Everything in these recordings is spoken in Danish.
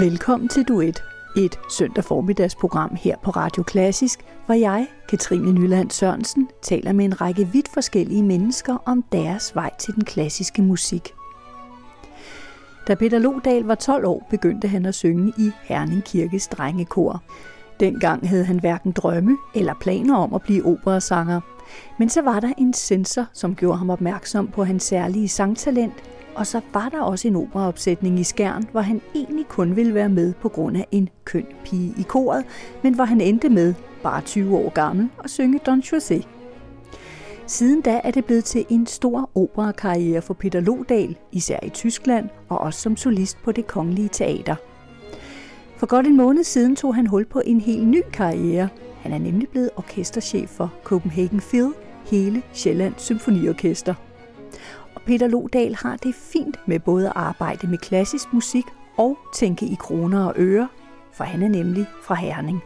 Velkommen til Duet, et søndag formiddagsprogram her på Radio Klassisk, hvor jeg, Katrine Nyland Sørensen, taler med en række vidt forskellige mennesker om deres vej til den klassiske musik. Da Peter Lodal var 12 år, begyndte han at synge i Herning Kirkes drengekor. Dengang havde han hverken drømme eller planer om at blive operasanger. Men så var der en sensor, som gjorde ham opmærksom på hans særlige sangtalent, og så var der også en operaopsætning i Skjern, hvor han egentlig kun ville være med på grund af en køn pige i koret, men hvor han endte med, bare 20 år gammel, at synge Don José. Siden da er det blevet til en stor operakarriere for Peter Lodal, især i Tyskland og også som solist på det kongelige teater. For godt en måned siden tog han hul på en helt ny karriere. Han er nemlig blevet orkesterchef for Copenhagen Phil, hele Sjælland Symfoniorkester. Og Peter Lodal har det fint med både at arbejde med klassisk musik og tænke i kroner og øre, for han er nemlig fra Herning.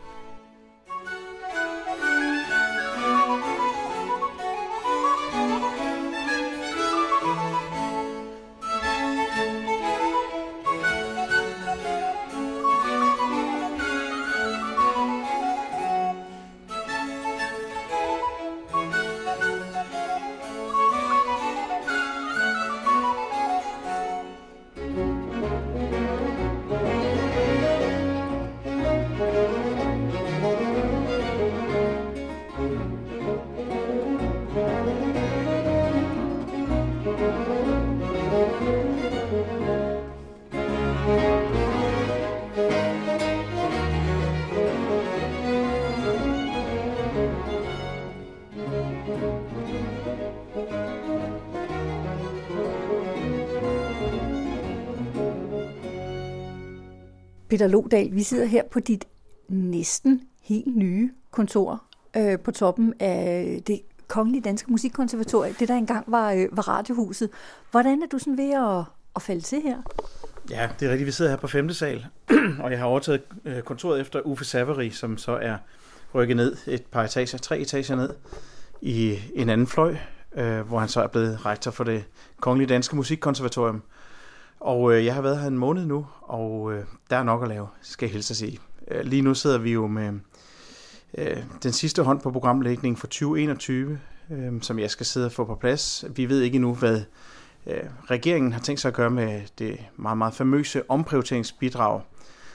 Peter Lodal, vi sidder her på dit næsten helt nye kontor øh, på toppen af det Kongelige Danske musikkonservatorie, det der engang var, øh, var Radiohuset. Hvordan er du sådan ved at, at falde til her? Ja, det er rigtigt. Vi sidder her på 5. sal, og jeg har overtaget øh, kontoret efter Uffe Savary, som så er rykket ned et par etager, tre etager ned i en anden fløj, øh, hvor han så er blevet rektor for det Kongelige Danske Musikkonservatorium. Og øh, jeg har været her en måned nu, og øh, der er nok at lave, skal jeg hilse at sige. Øh, lige nu sidder vi jo med øh, den sidste hånd på programlægningen for 2021, øh, som jeg skal sidde og få på plads. Vi ved ikke endnu, hvad øh, regeringen har tænkt sig at gøre med det meget, meget famøse omprioriteringsbidrag,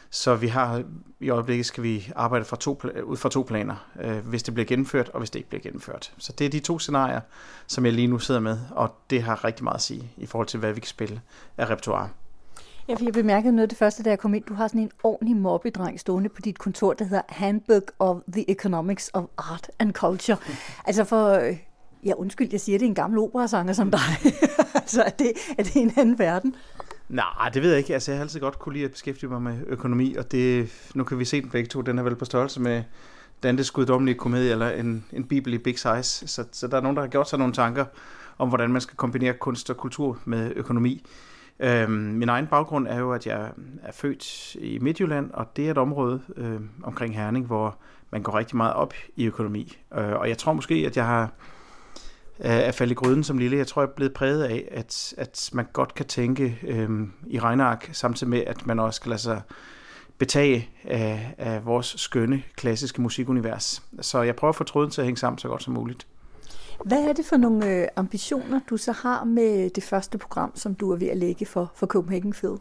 så vi har i øjeblikket skal vi arbejde fra to, ud fra to planer, øh, hvis det bliver gennemført og hvis det ikke bliver gennemført. Så det er de to scenarier, som jeg lige nu sidder med, og det har rigtig meget at sige i forhold til, hvad vi kan spille af repertoire. Ja, for jeg bemærkede noget af det første, da jeg kom ind. Du har sådan en ordentlig mobbedreng stående på dit kontor, der hedder Handbook of the Economics of Art and Culture. altså for, øh, ja undskyld, jeg siger, det er en gammel operasanger som dig. altså er det, er det en anden verden? Nej, det ved jeg ikke. Altså, jeg har altid godt kunne lide at beskæftige mig med økonomi, og det, nu kan vi se den begge to. Den er vel på størrelse med Dantes guddommelige komedie, eller en, en bibel i big size. Så, så der er nogen, der har gjort sig nogle tanker om, hvordan man skal kombinere kunst og kultur med økonomi. Øhm, min egen baggrund er jo, at jeg er født i Midtjylland, og det er et område øh, omkring Herning, hvor man går rigtig meget op i økonomi. Øh, og jeg tror måske, at jeg har at falde i gryden som lille. Jeg tror, jeg er blevet præget af, at, at man godt kan tænke øhm, i regnark, samtidig med, at man også skal lade sig betage af, af vores skønne, klassiske musikunivers. Så jeg prøver at få tråden til at hænge sammen så godt som muligt. Hvad er det for nogle øh, ambitioner, du så har med det første program, som du er ved at lægge for, for Copenhagen Phil?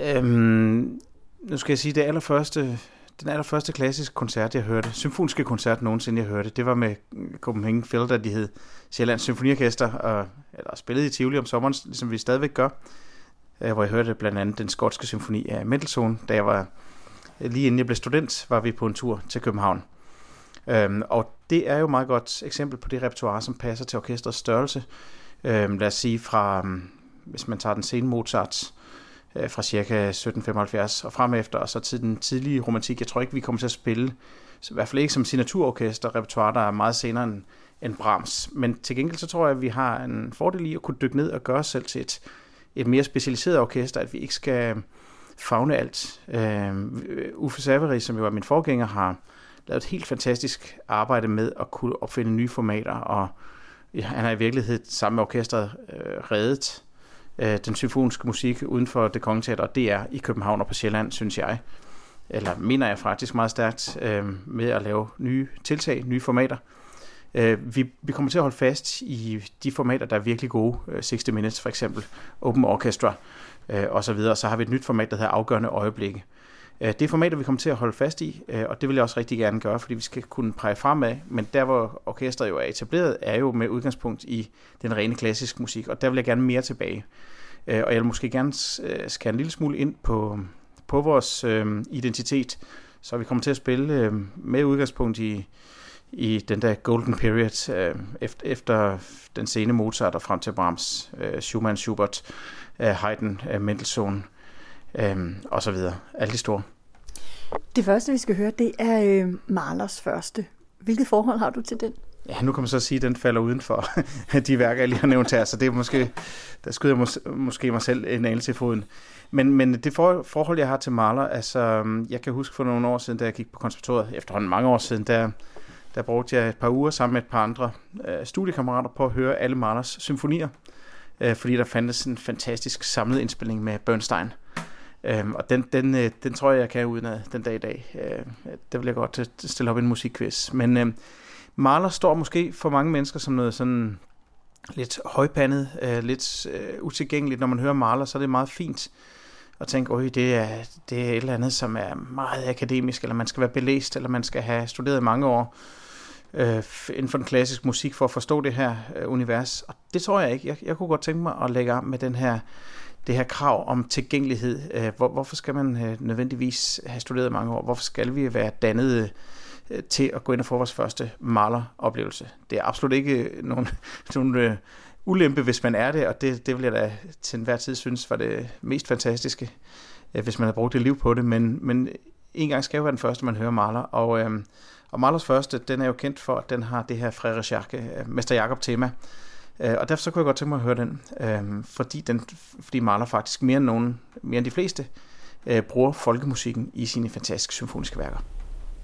Øhm, nu skal jeg sige, det allerførste den allerførste klassiske koncert, jeg hørte, symfoniske koncert nogensinde, jeg hørte, det var med mm, Copenhagen Phil, der de hed Sjællands Symfoniorkester, og, eller spillede i Tivoli om sommeren, ligesom vi stadigvæk gør, øh, hvor jeg hørte blandt andet den skotske symfoni af Mendelssohn, da jeg var, øh, lige inden jeg blev student, var vi på en tur til København. Øhm, og det er jo et meget godt eksempel på det repertoire, som passer til orkestrets størrelse. Øhm, lad os sige fra, mm, hvis man tager den sene Mozarts øh, fra cirka 1775 og frem efter, og så til den tidlige romantik. Jeg tror ikke, vi kommer til at spille, i hvert fald ikke som signaturorkester, repertoire, der er meget senere end, end Brahms. Men til gengæld så tror jeg, at vi har en fordel i at kunne dykke ned og gøre os selv til et, et mere specialiseret orkester, at vi ikke skal fagne alt. Uh, Uffe Savary, som jo er min forgænger, har lavet et helt fantastisk arbejde med at kunne opfinde nye formater, og ja, han har i virkeligheden sammen med orkestret uh, reddet øh, den symfoniske musik uden for det kongelige teater, og det er i København og på Sjælland, synes jeg. Eller mener jeg faktisk meget stærkt øh, med at lave nye tiltag, nye formater. Øh, vi, vi kommer til at holde fast i de formater, der er virkelig gode. Øh, 60 Minutes for eksempel, Open Orchestra øh, osv. Så, så har vi et nyt format, der hedder Afgørende Øjeblikke. Øh, det er formater, vi kommer til at holde fast i, øh, og det vil jeg også rigtig gerne gøre, fordi vi skal kunne pege fremad. Men der, hvor orkestret jo er etableret, er jo med udgangspunkt i den rene klassiske musik, og der vil jeg gerne mere tilbage. Øh, og jeg vil måske gerne øh, skære en lille smule ind på, på vores øh, identitet, så vi kommer til at spille øh, med udgangspunkt i, i den der golden period efter, efter den sene Mozart og frem til Brahms, Schumann, Schubert, Haydn, Mendelssohn, øh, og så videre. Alle de store. Det første, vi skal høre, det er øh, Mahlers første. Hvilket forhold har du til den? Ja, nu kan man så sige, at den falder uden for de værker, jeg lige har nævnt her, så det er måske, der skyder jeg mås- måske mig selv en anelse i foden. Men, men det for, forhold, jeg har til maler, altså, øhm, jeg kan huske for nogle år siden, da jeg gik på konservatoriet, efterhånden mange år siden, der, der brugte jeg et par uger sammen med et par andre øh, studiekammerater på at høre alle Mahlers symfonier, øh, fordi der fandtes en fantastisk samlet indspilning med Bernstein. Øhm, og den, den, øh, den tror jeg, jeg kan uden den dag i dag. Øh, det vil jeg godt øh, stille op i en musikquiz. Men øh, Mahler står måske for mange mennesker som noget sådan lidt højpandet, øh, lidt øh, utilgængeligt. Når man hører Mahler, så er det meget fint at tænke, at det er, det er et eller andet, som er meget akademisk, eller man skal være belæst, eller man skal have studeret mange år øh, inden for den klassiske musik for at forstå det her øh, univers. Og det tror jeg ikke. Jeg, jeg kunne godt tænke mig at lægge med den her det her krav om tilgængelighed. Øh, hvor, hvorfor skal man øh, nødvendigvis have studeret mange år? Hvorfor skal vi være dannet øh, Øh, til at gå ind og få vores første maleroplevelse? Det er absolut ikke øh, nogen, nogen øh, ulempe, hvis man er det, og det, det vil jeg da til enhver tid synes var det mest fantastiske, hvis man har brugt det liv på det, men, men en gang skal jo være den første, man hører Maler, og, øh, og Malers første, den er jo kendt for, at den har det her Frederik Jarke, Mester Jakob tema, Øh, og derfor så kunne jeg godt tænke mig at høre den, øh, fordi, den, fordi Maler faktisk mere end, nogen, mere end de fleste øh, bruger folkemusikken i sine fantastiske symfoniske værker.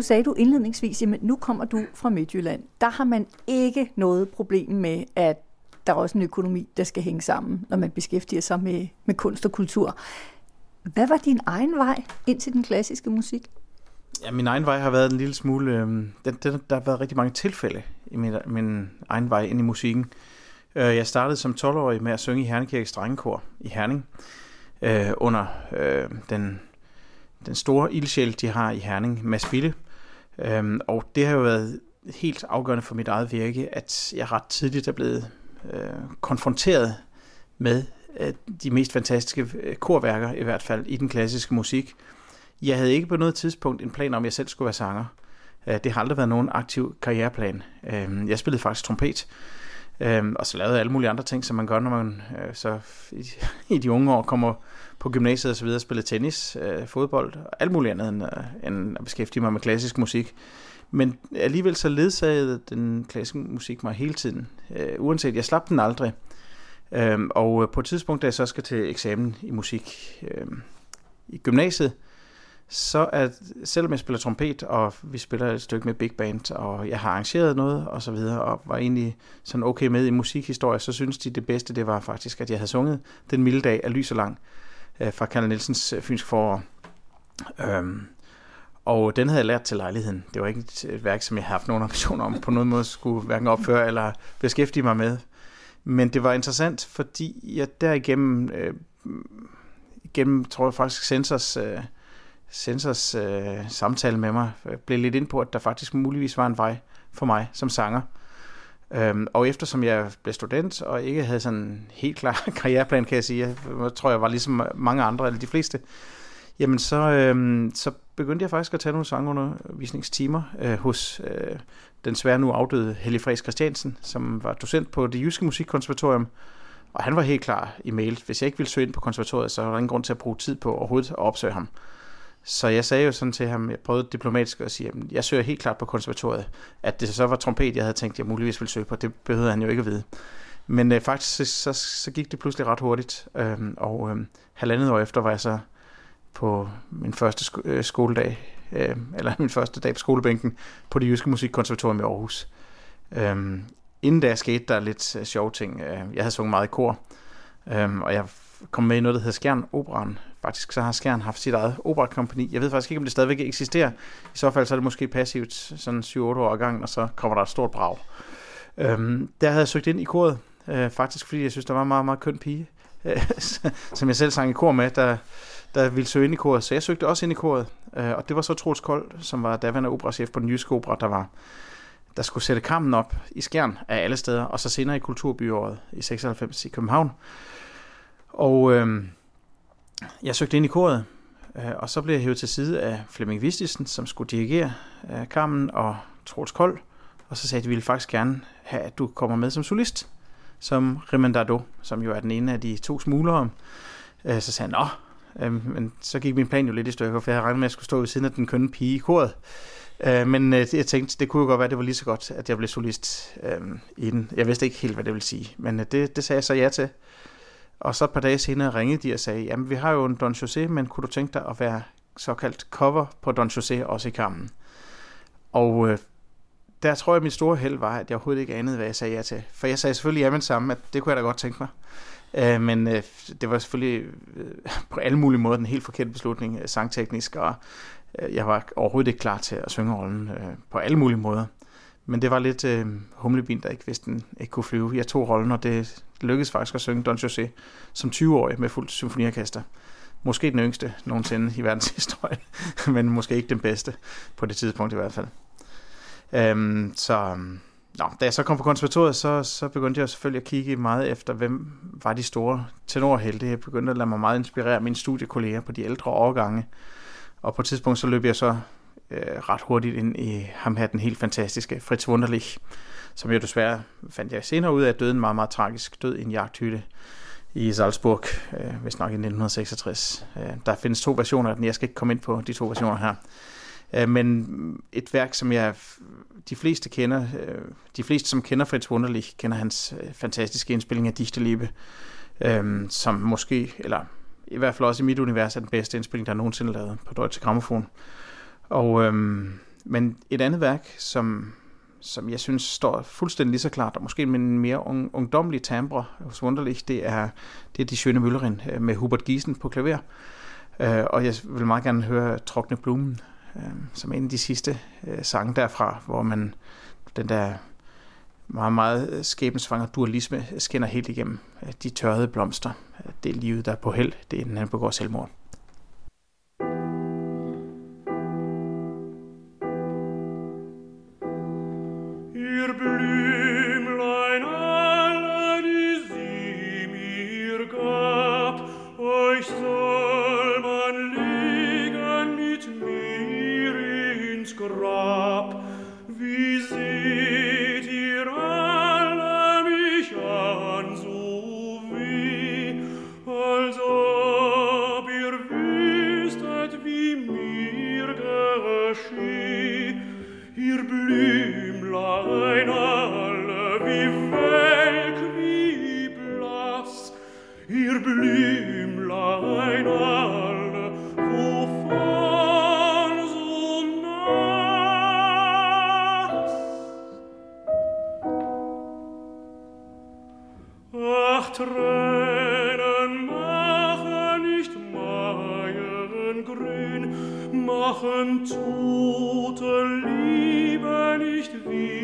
nu sagde du indledningsvis, at nu kommer du fra Midtjylland. Der har man ikke noget problem med, at der er også en økonomi, der skal hænge sammen, når man beskæftiger sig med, med kunst og kultur. Hvad var din egen vej ind til den klassiske musik? Ja, min egen vej har været en lille smule... Øh, den, den, der har været rigtig mange tilfælde i min, min egen vej ind i musikken. Øh, jeg startede som 12-årig med at synge i Hernekirkes Drengekor i Herning, øh, under øh, den, den store ildsjæl, de har i Herning, Mads Bille. Øhm, og det har jo været helt afgørende for mit eget virke, at jeg ret tidligt er blevet øh, konfronteret med øh, de mest fantastiske øh, korværker, i hvert fald i den klassiske musik. Jeg havde ikke på noget tidspunkt en plan om, at jeg selv skulle være sanger. Øh, det har aldrig været nogen aktiv karriereplan. Øh, jeg spillede faktisk trompet, øh, og så lavede alle mulige andre ting, som man gør, når man øh, så i de unge år kommer på gymnasiet og så videre, spille tennis, øh, fodbold og alt muligt andet end, øh, end at beskæftige mig med klassisk musik. Men alligevel så ledsagede den klassiske musik mig hele tiden. Øh, uanset, jeg slap den aldrig. Øhm, og på et tidspunkt, da jeg så skal til eksamen i musik øhm, i gymnasiet, så at selvom jeg spiller trompet, og vi spiller et stykke med big band, og jeg har arrangeret noget, og så videre, og var egentlig sådan okay med i musikhistorie, så synes de det bedste, det var faktisk, at jeg havde sunget Den milde dag af lys og lang, øh, fra Karl Nielsens øh, Fynsk forår. Øhm, og den havde jeg lært til lejligheden. Det var ikke et værk, som jeg havde haft nogen ambitioner om på nogen måde skulle hverken opføre eller beskæftige mig med. Men det var interessant, fordi jeg derigennem, øh, gennem, tror jeg faktisk, Sensors øh, Sensors øh, samtale med mig øh, blev lidt ind på, at der faktisk muligvis var en vej for mig som sanger. Øhm, og eftersom jeg blev student og ikke havde sådan en helt klar karriereplan, kan jeg sige, jeg tror jeg var ligesom mange andre, eller de fleste, jamen så, øhm, så begyndte jeg faktisk at tage nogle sangundervisningstimer øh, hos øh, den svære nu afdøde Helge Fræs Christiansen, som var docent på det jyske musikkonservatorium, og han var helt klar i mail. Hvis jeg ikke ville søge ind på konservatoriet, så var der ingen grund til at bruge tid på overhovedet at opsøge ham. Så jeg sagde jo sådan til ham, jeg prøvede diplomatisk at sige, at jeg søger helt klart på konservatoriet. At det så var trompet, jeg havde tænkt, jeg muligvis ville søge på, det behøvede han jo ikke at vide. Men øh, faktisk så, så, så gik det pludselig ret hurtigt, øhm, og øh, halvandet år efter var jeg så på min første sko- øh, skoledag, øh, eller min første dag på skolebænken, på det jyske musikkonservatorium i Aarhus. Øhm, inden da skete der lidt øh, sjove ting. Øh, jeg havde sunget meget i kor, øhm, og jeg kom med i noget, der hedder Skjern Operan. Faktisk så har Skjern haft sit eget operakompani. Jeg ved faktisk ikke, om det stadigvæk eksisterer. I så fald så er det måske passivt sådan 7-8 år gangen og så kommer der et stort brag. Øhm, der havde jeg søgt ind i koret, øh, faktisk fordi jeg synes, der var en meget, meget køn pige, øh, som jeg selv sang i kor med, der, der ville søge ind i koret. Så jeg søgte også ind i koret, øh, og det var så Troels Kold, som var daværende operachef på den jyske opera, der var der skulle sætte kampen op i Skjern af alle steder, og så senere i Kulturbyåret i 96 i København. Og øh, jeg søgte ind i koret, øh, og så blev jeg hævet til side af Flemming Vistisen, som skulle dirigere øh, Carmen og Troels Kold. Og så sagde de, at de ville faktisk gerne have, at du kommer med som solist, som Remendado, som jo er den ene af de to smuglere. Øh, så sagde han, nå, øh, men så gik min plan jo lidt i stykker, for jeg havde regnet med, at jeg skulle stå ved siden af den kønne pige i koret. Øh, men øh, jeg tænkte, det kunne jo godt være, at det var lige så godt, at jeg blev solist øh, i den. Jeg vidste ikke helt, hvad det ville sige, men øh, det, det sagde jeg så ja til. Og så et par dage senere ringede de og sagde, jamen vi har jo en Don José, men kunne du tænke dig at være såkaldt cover på Don José også i kampen? Og øh, der tror jeg, at mit store held var, at jeg overhovedet ikke anede, hvad jeg sagde ja til. For jeg sagde selvfølgelig ja med samme, at det kunne jeg da godt tænke mig. Øh, men øh, det var selvfølgelig øh, på alle mulige måder en helt forkert beslutning, øh, sangteknisk, og øh, jeg var overhovedet ikke klar til at synge rollen øh, på alle mulige måder. Men det var lidt øh, humlebin, der ikke vidste, den ikke kunne flyve. Jeg tog rollen, og det lykkedes faktisk at synge Don José som 20-årig med fuldt symfoniorkester. Måske den yngste nogensinde i verdenshistorien, men måske ikke den bedste på det tidspunkt i hvert fald. Øhm, så Nå, da jeg så kom på konservatoriet, så, så begyndte jeg selvfølgelig at kigge meget efter, hvem var de store tenorhelte. Jeg begyndte at lade mig meget inspirere mine studiekolleger på de ældre årgange. Og på et tidspunkt så løb jeg så øh, ret hurtigt ind i ham her, den helt fantastiske Fritz Wunderlich, som jo desværre fandt jeg senere ud af, at døden meget, meget tragisk død i en jagthytte i Salzburg, øh, hvis nok i 1966. Øh, der findes to versioner af den, jeg skal ikke komme ind på de to versioner her. Øh, men et værk, som jeg de fleste kender, øh, de fleste som kender Fritz Wunderlich, kender hans øh, fantastiske indspilling af Dichterliebe, øh, som måske, eller i hvert fald også i mit univers, er den bedste indspilling, der er nogensinde lavet på Deutsche Grammophon. Og øhm, men et andet værk, som, som jeg synes står fuldstændig lige så klart, og måske med en mere un, ungdomlig timbre hos Wunderlich, det er, det er De Schöne Møllerin øh, med Hubert Giesen på klaver. Øh, og jeg vil meget gerne høre Trokne Blumen, øh, som er en af de sidste øh, sange derfra, hvor man den der meget, meget øh, skæbensvanger dualisme skinner helt igennem. Øh, de tørrede blomster, det er livet, der er på held, det er, inden han begår selvmord. Ihr Blümlein alle, die man legen mit mir ins Grab. Tränen machen nicht Maien grün, machen Tote Liebe nicht wie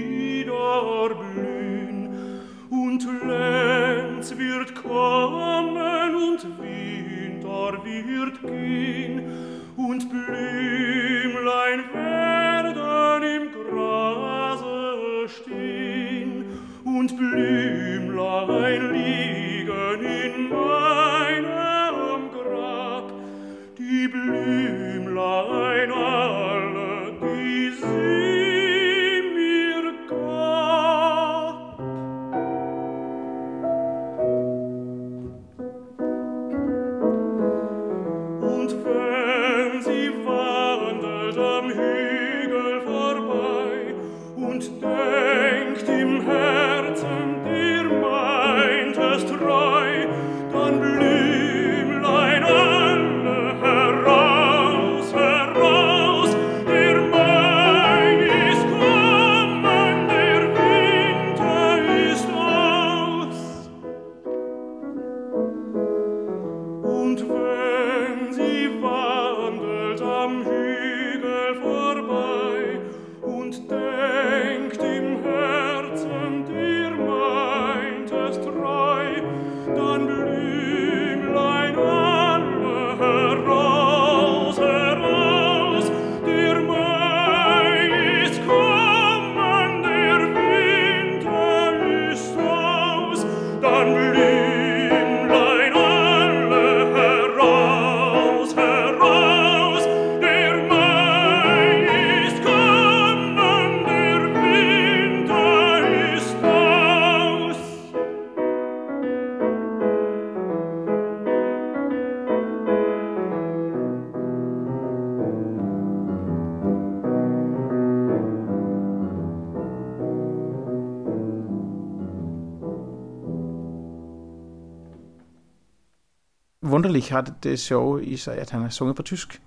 Wunderlich har det, det sjove i sig, at han har sunget på tysk.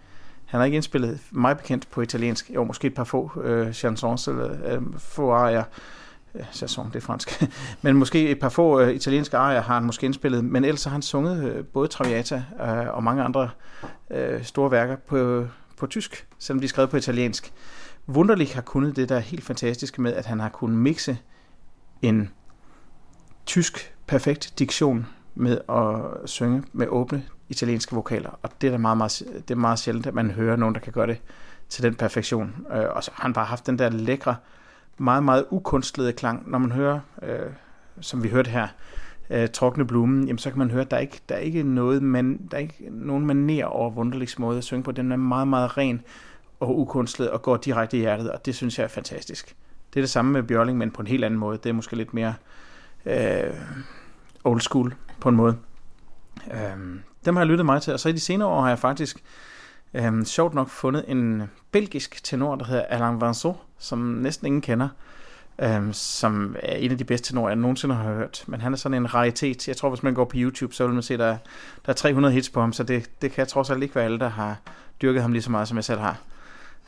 Han har ikke indspillet mig bekendt på italiensk. Jo, måske et par få øh, chansons eller øh, få arier. Øh, Chanson, det er fransk. men måske et par få øh, italienske arier har han måske indspillet. Men ellers har han sunget øh, både Traviata øh, og mange andre øh, store værker på, på tysk, selvom de er skrevet på italiensk. Wunderlich har kunnet det der helt fantastisk med, at han har kunnet mixe en tysk perfekt diktion med at synge med åbne italienske vokaler, og det er da meget, meget, det er meget sjældent, at man hører nogen, der kan gøre det til den perfektion. Øh, og så har han bare haft den der lækre, meget, meget ukunstlede klang. Når man hører, øh, som vi hørte her, øh, Trukne Blumen, jamen, så kan man høre, at der er ikke, der er ikke noget, man, der er ikke nogen maner over Wunderlichs måde at synge på. Den er meget, meget ren og ukunstlet og går direkte i hjertet, og det synes jeg er fantastisk. Det er det samme med Bjørling, men på en helt anden måde. Det er måske lidt mere øh, old school på en måde. Øhm, dem har jeg lyttet meget til, og så i de senere år har jeg faktisk øhm, sjovt nok fundet en belgisk tenor, der hedder Alain Vincent, som næsten ingen kender, øhm, som er en af de bedste tenorer, jeg nogensinde har hørt. Men han er sådan en raritet. Jeg tror, hvis man går på YouTube, så vil man se, at der, der er 300 hits på ham, så det, det kan trods alt ikke være alle, der har dyrket ham lige så meget, som jeg selv har.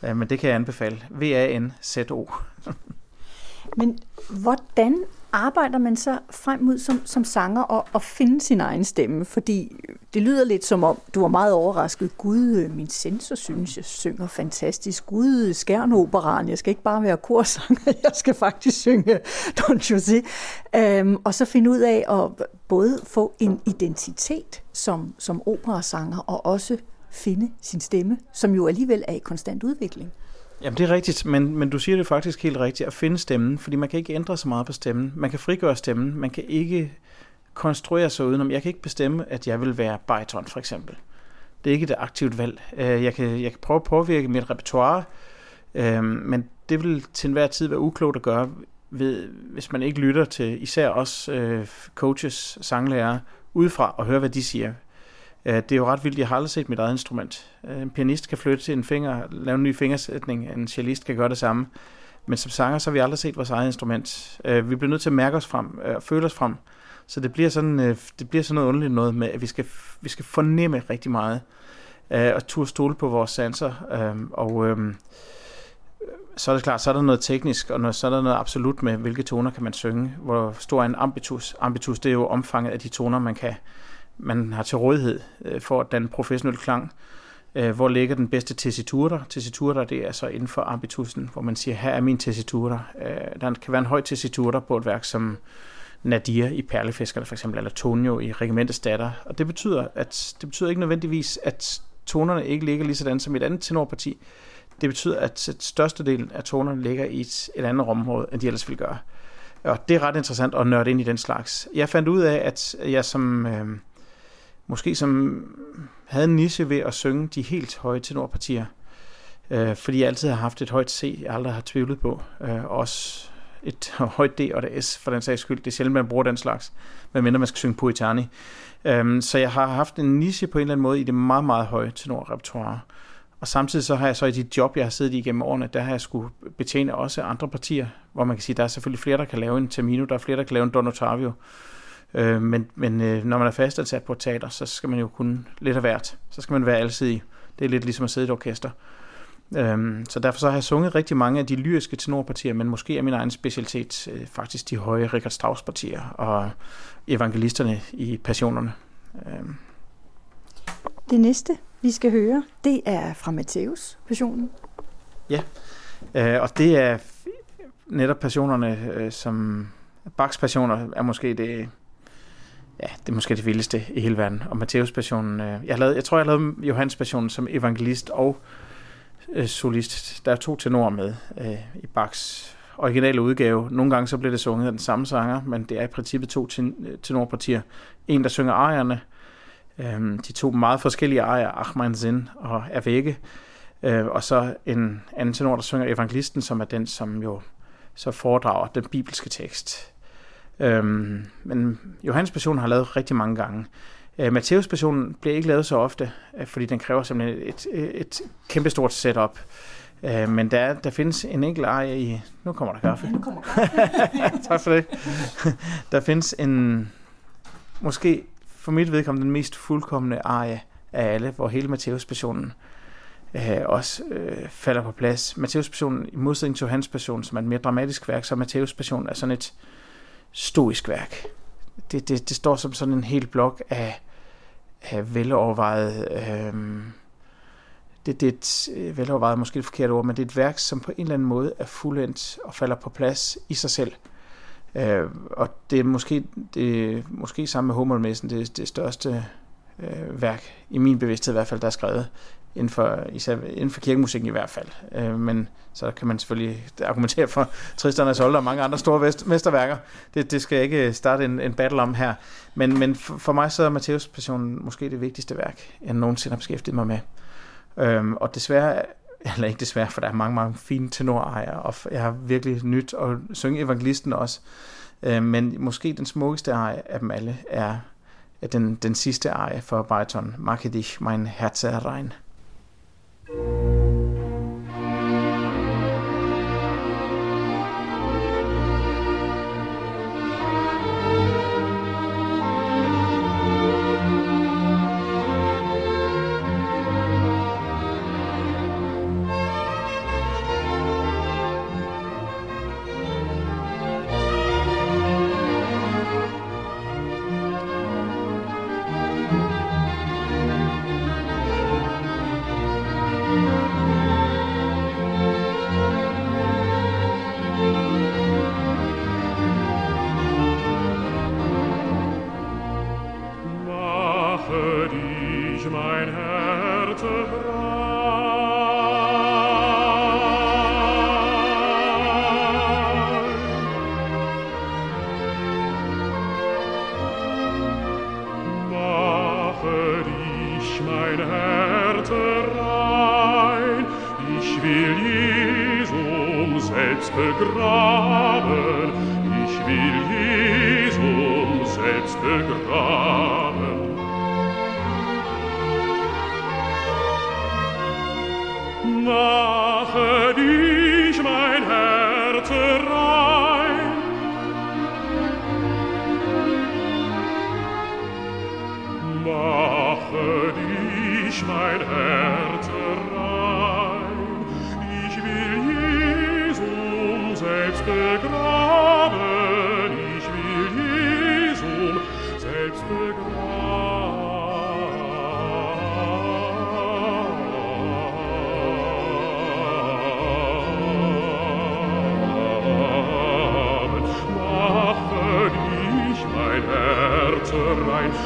Øh, men det kan jeg anbefale. V-A-N-Z-O. Men hvordan arbejder man så frem mod som, som sanger og, og finde sin egen stemme? Fordi det lyder lidt som om, du var meget overrasket. Gud, øh, min sensor synes, jeg synger fantastisk. Gud, øh, skærnoperaen, jeg skal ikke bare være korsanger, jeg skal faktisk synge Don José. Øhm, og så finde ud af at både få en identitet som, som operasanger, og også finde sin stemme, som jo alligevel er i konstant udvikling. Jamen det er rigtigt, men, men du siger det faktisk helt rigtigt, at finde stemmen, fordi man kan ikke ændre så meget på stemmen. Man kan frigøre stemmen, man kan ikke konstruere sig udenom. Jeg kan ikke bestemme, at jeg vil være bariton for eksempel. Det er ikke et aktivt valg. Øh, jeg kan, jeg kan prøve at påvirke mit repertoire, øh, men det vil til enhver tid være uklogt at gøre, ved, hvis man ikke lytter til især os øh, coaches, sanglærere, udefra og høre, hvad de siger. Øh, det er jo ret vildt, jeg har aldrig set mit eget instrument. Øh, en pianist kan flytte en finger, lave en ny fingersætning, en cellist kan gøre det samme. Men som sanger, så har vi aldrig set vores eget instrument. Øh, vi bliver nødt til at mærke os frem, og føle os frem. Så det bliver sådan, det bliver sådan noget underligt noget med, at vi skal, vi skal fornemme rigtig meget, og turde stole på vores sanser. Og så er det klart, så er der noget teknisk, og så er der noget absolut med, hvilke toner kan man synge. Hvor stor er en ambitus? Ambitus, det er jo omfanget af de toner, man kan man har til rådighed øh, for at danne professionel klang. Øh, hvor ligger den bedste tessitura? Tessitura, det er så inden for arbitusen, hvor man siger, her er min tessitura. Øh, der kan være en høj tessitura på et værk som Nadir i Perlefiskerne for eksempel, eller Tonio i Regimentets Datter. Og det betyder, at det betyder ikke nødvendigvis, at tonerne ikke ligger lige sådan som et andet tenorparti. Det betyder, at størstedelen af tonerne ligger i et, et andet område, end de ellers ville gøre. Og det er ret interessant at nørde ind i den slags. Jeg fandt ud af, at jeg som... Øh, måske som havde en niche ved at synge de helt høje tenorpartier. Øh, fordi jeg altid har haft et højt C, jeg aldrig har tvivlet på. Øh, også et højt D og et S, for den sags skyld. Det er sjældent, man bruger den slags, medmindre man skal synge Puritani. Øhm, så jeg har haft en niche på en eller anden måde i det meget, meget høje tenorrepertoire. Og samtidig så har jeg så i de job, jeg har siddet i gennem årene, der har jeg skulle betjene også andre partier, hvor man kan sige, der er selvfølgelig flere, der kan lave en Tamino, der er flere, der kan lave en Don Ottavio. Øh, men men øh, når man er fastansat på et teater, så skal man jo kunne lidt af hvert. Så skal man være alsidig. Det er lidt ligesom at sidde i et orkester. Øhm, så derfor så har jeg sunget rigtig mange af de lyriske tenorpartier, men måske er min egen specialitet øh, faktisk de høje Richard Strauss partier og evangelisterne i passionerne. Øhm. Det næste, vi skal høre, det er fra Matthæus passionen. Ja, øh, og det er netop passionerne, øh, som Bachs passioner er måske det ja, det er måske det vildeste i hele verden. Og Matteus passionen, øh, jeg, lavede, jeg tror, jeg lavede Johannes passionen som evangelist og øh, solist. Der er to tenorer med øh, i Bachs originale udgave. Nogle gange så bliver det sunget af den samme sanger, men det er i princippet to ten, øh, tenorpartier. En, der synger ejerne, øh, de to meget forskellige ejer, Achman Zin og Ervække, øh, og så en anden tenor, der synger evangelisten, som er den, som jo så foredrager den bibelske tekst. Øhm, men Johannes Passion har lavet rigtig mange gange. Øh, Matteus Passion bliver ikke lavet så ofte, øh, fordi den kræver simpelthen et, et, et kæmpestort setup. Øh, men der, der findes en enkelt eje i... Nu kommer der kaffe. Ja, nu kommer kaffe. tak for det. der findes en... Måske for mit vedkommende den mest fuldkommende eje af alle, hvor hele Matteus Passionen øh, også øh, falder på plads. Matteus Passionen, i modsætning til Johannes Passion, som er et mere dramatisk værk, så Matteus Passion er sådan et stoisk værk. Det, det, det står som sådan en hel blok af, af velovervejet... Øh, det, det er et øh, velovervejet, måske et forkert ord, men det er et værk, som på en eller anden måde er fuldendt og falder på plads i sig selv. Øh, og det er måske, det er måske sammen med Hummelmessen det, det største øh, værk, i min bevidsthed i hvert fald, der er skrevet inden for, især inden for kirkemusikken i hvert fald. Øh, men så kan man selvfølgelig argumentere for Tristan og Solde og mange andre store vest, mesterværker. Det, det skal jeg ikke starte en, en battle om her. Men, men for, for mig så er Matteus Passion måske det vigtigste værk, jeg nogensinde har beskæftiget mig med. Øh, og desværre, eller ikke desværre, for der er mange, mange fine tenorejer, og jeg har virkelig nyt at synge evangelisten også. Øh, men måske den smukkeste eje af dem alle er den, den sidste eje for bariton, Mache dich mein Herz rein. thank you ich will Jesum selbst begraben, ich will Jesum selbst begraben.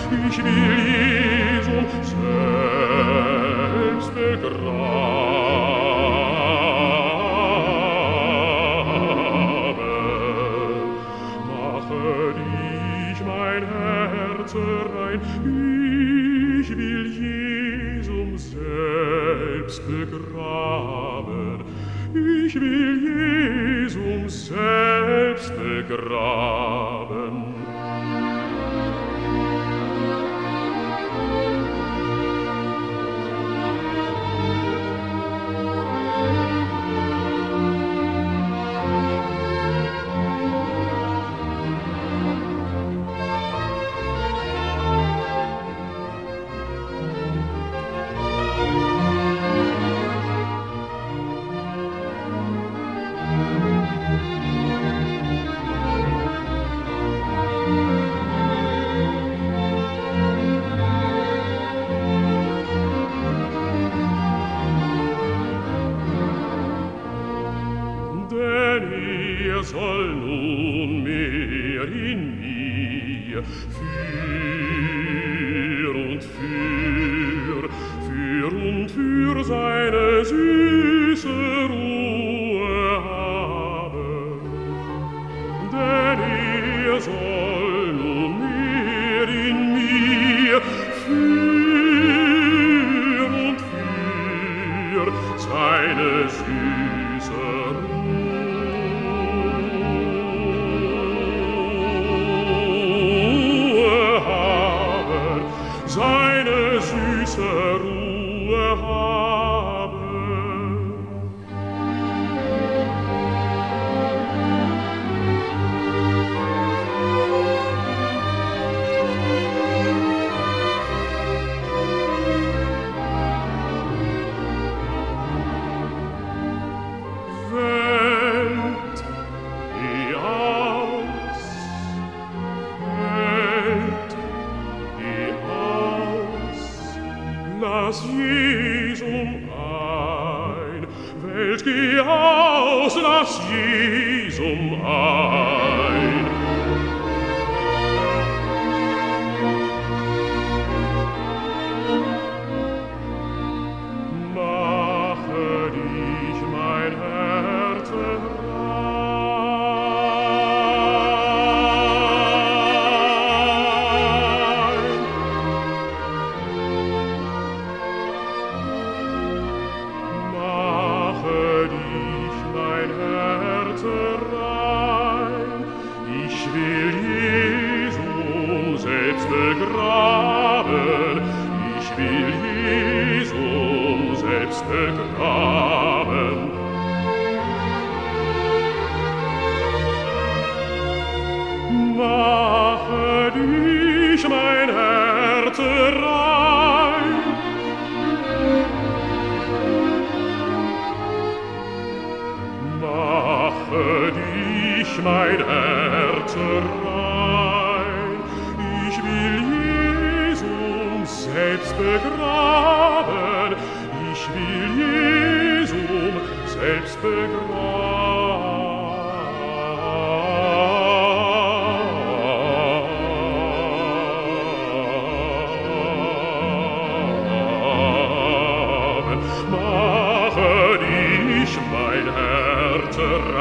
ich will Jesu selbst begraben. suo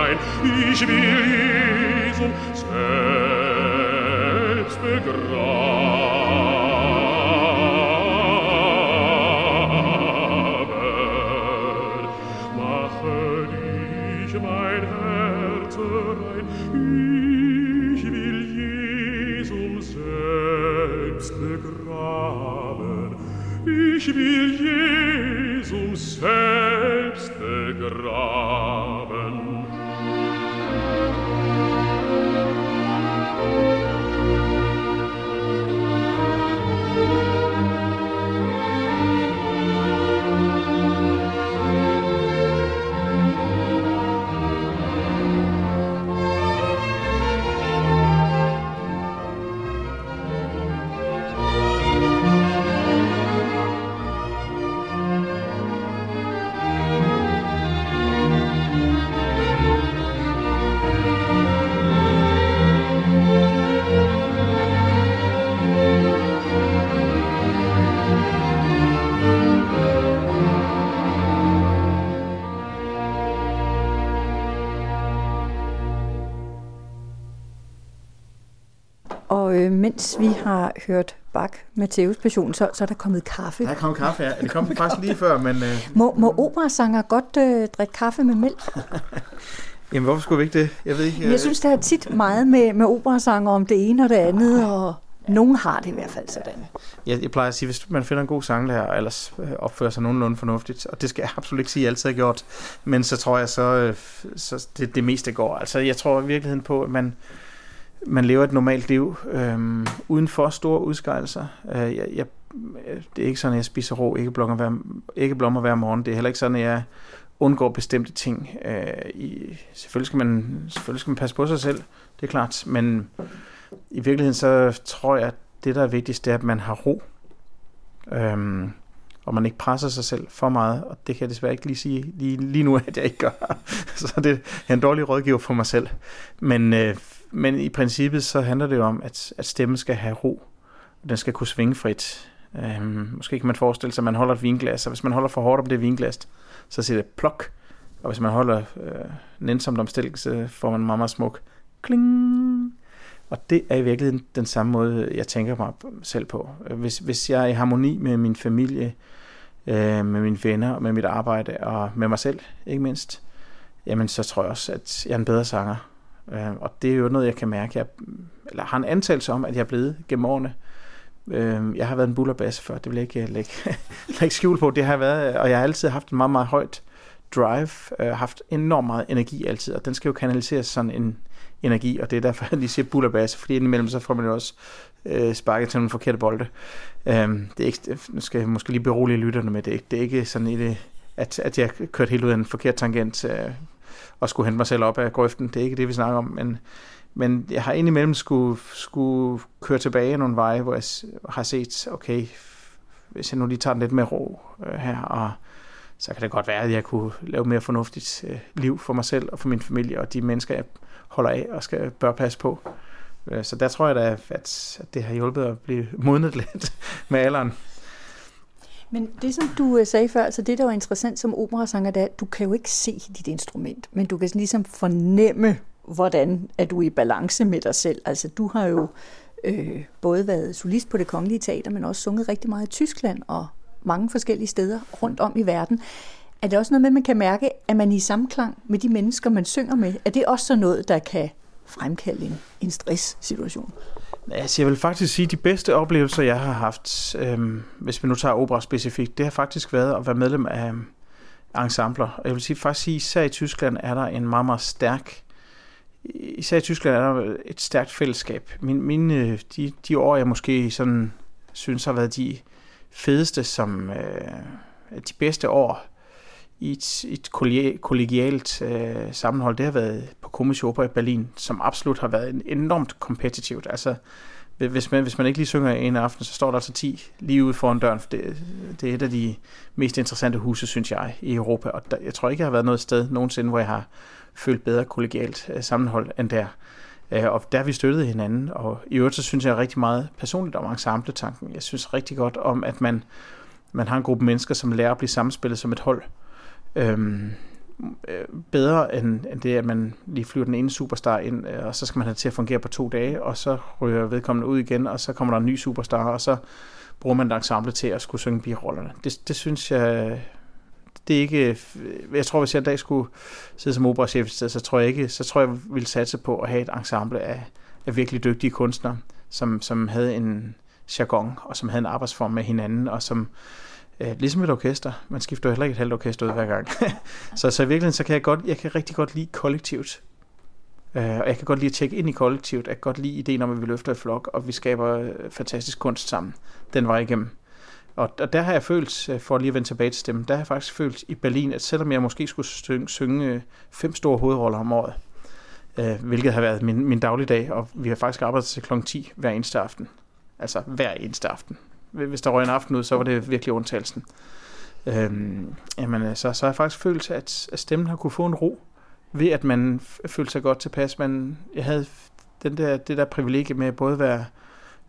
sein ich will Jesus selbst begraben mens vi har hørt Bach Matteus Passion, så, så er der kommet kaffe. Der er kommet kaffe, ja. Det kom faktisk lige før, men... Øh, Må, må operasanger godt øh, drikke kaffe med mælk? jamen, hvorfor skulle vi ikke det? Jeg ved ikke... Jeg synes, der er tit meget med, med operasanger om det ene og det andet, og nogen har det i hvert fald sådan. Jeg, jeg plejer at sige, hvis man finder en god sanglærer, og ellers øh, opfører sig nogenlunde fornuftigt, og det skal jeg absolut ikke sige, at jeg altid har gjort, men så tror jeg så, øh, så det, det meste går. Altså, jeg tror i virkeligheden på, at man, man lever et normalt liv, øh, uden for store udskejelser. Øh, jeg, jeg, det er ikke sådan, at jeg spiser rå ikke blommer hver, ikke blommer hver morgen. Det er heller ikke sådan, at jeg undgår bestemte ting. Øh, i, selvfølgelig, skal man, selvfølgelig skal man passe på sig selv, det er klart, men i virkeligheden så tror jeg, at det, der er vigtigst, det er, at man har ro. Øhm, og man ikke presser sig selv for meget, og det kan jeg desværre ikke lige sige lige, lige nu, at jeg ikke gør. så det er en dårlig rådgiver for mig selv. Men, øh, men i princippet så handler det jo om, at, at stemmen skal have ro, den skal kunne svinge frit. Øhm, måske kan man forestille sig, at man holder et vinglas, og hvis man holder for hårdt om det vinglas, så siger det plok, og hvis man holder øh, nænsomt om stilk, så får man meget, meget smuk kling. Og det er i virkeligheden den samme måde, jeg tænker mig selv på. Hvis, hvis jeg er i harmoni med min familie, øh, med mine venner, med mit arbejde og med mig selv, ikke mindst, jamen så tror jeg også, at jeg er en bedre sanger. Øh, og det er jo noget, jeg kan mærke. Jeg eller har en antagelse om, at jeg er blevet gennem årene. Øh, jeg har været en bullerbasse før, det vil jeg ikke øh, lægge, lægge skjul på. Det har jeg været, øh, og jeg har altid haft en meget, meget højt drive, øh, haft enormt meget energi altid, og den skal jo kanaliseres sådan en, energi, og det er derfor, jeg lige siger bullerbasse, fordi indimellem så får man jo også øh, sparket til nogle forkerte bolde. Øh, det er ikke, nu skal jeg måske lige berolige lytterne med det. Det er ikke sådan, et, at, at jeg kørt helt ud af en forkert tangent øh, og skulle hente mig selv op af grøften. Det er ikke det, vi snakker om, men, men jeg har indimellem skulle, skulle køre tilbage nogle veje, hvor jeg har set, okay, hvis jeg nu lige tager den lidt mere ro øh, her, og så kan det godt være, at jeg kunne lave mere fornuftigt øh, liv for mig selv og for min familie og de mennesker, jeg holder af og skal bør passe på. Øh, så der tror jeg da, at det har hjulpet at blive modnet lidt med alderen. Men det, som du øh, sagde før, så det, der var interessant som operasanger, det er, at du kan jo ikke se dit instrument, men du kan ligesom fornemme, hvordan er du i balance med dig selv. Altså du har jo øh, både været solist på det kongelige teater, men også sunget rigtig meget i Tyskland og mange forskellige steder rundt om i verden. Er det også noget med, at man kan mærke, at man er i samklang med de mennesker, man synger med? Er det også så noget, der kan fremkalde en, en stress-situation? Altså, jeg vil faktisk sige, at de bedste oplevelser, jeg har haft, øhm, hvis vi nu tager opera specifikt, det har faktisk været at være medlem af øhm, ensembler. Og jeg vil sige, faktisk sige, især i Tyskland er der en meget, meget stærk især i Tyskland er der et stærkt fællesskab. Min, mine, øh, de, de år, jeg måske sådan synes har været de fedeste, som øh, de bedste år, i et, et kollegialt øh, sammenhold, det har været på Komische Oper i Berlin, som absolut har været enormt kompetitivt. Altså, hvis man, hvis man ikke lige synger en aften, så står der altså 10 lige ude foran døren, for det, det er et af de mest interessante huse, synes jeg, i Europa. Og der, jeg tror ikke, jeg har været noget sted nogensinde, hvor jeg har følt bedre kollegialt øh, sammenhold end der. Øh, og der vi støttede hinanden, og i øvrigt så synes jeg rigtig meget personligt om ensembletanken. Jeg synes rigtig godt om, at man, man har en gruppe mennesker, som lærer at blive samspillet som et hold øhm, øh, bedre end, end det, at man lige flyver den ene superstar ind, øh, og så skal man have det til at fungere på to dage, og så ryger vedkommende ud igen, og så kommer der en ny superstar, og så bruger man et ensemble til at skulle synge birollerne. Det, det synes jeg, det er ikke, øh, jeg tror, hvis jeg en dag skulle sidde som operachef, så tror jeg ikke, så tror jeg, jeg ville satse på at have et ensemble af, af virkelig dygtige kunstnere, som, som havde en jargon, og som havde en arbejdsform med hinanden, og som, øh, Øh, ligesom et orkester, man skifter heller ikke et halvt orkester ud hver gang. så, så i virkeligheden, så kan jeg godt, jeg kan rigtig godt lide kollektivt. Øh, og jeg kan godt lide at tjekke ind i kollektivt. Jeg kan godt lide ideen om, at vi løfter i flok, og vi skaber øh, fantastisk kunst sammen den vej igennem. Og, og der har jeg følt, øh, for lige at vende tilbage til stemmen, der har jeg faktisk følt i Berlin, at selvom jeg måske skulle synge, synge fem store hovedroller om året, øh, hvilket har været min, min dagligdag, og vi har faktisk arbejdet til kl. 10 hver eneste aften. Altså hver eneste aften. Hvis der røg en aften ud, så var det virkelig undtagelsen. Øhm, jamen, øh, så, så har jeg faktisk følt, at, at stemmen har kunne få en ro, ved at man følte sig godt tilpas. Man, jeg havde den der, det der privilegie med at både være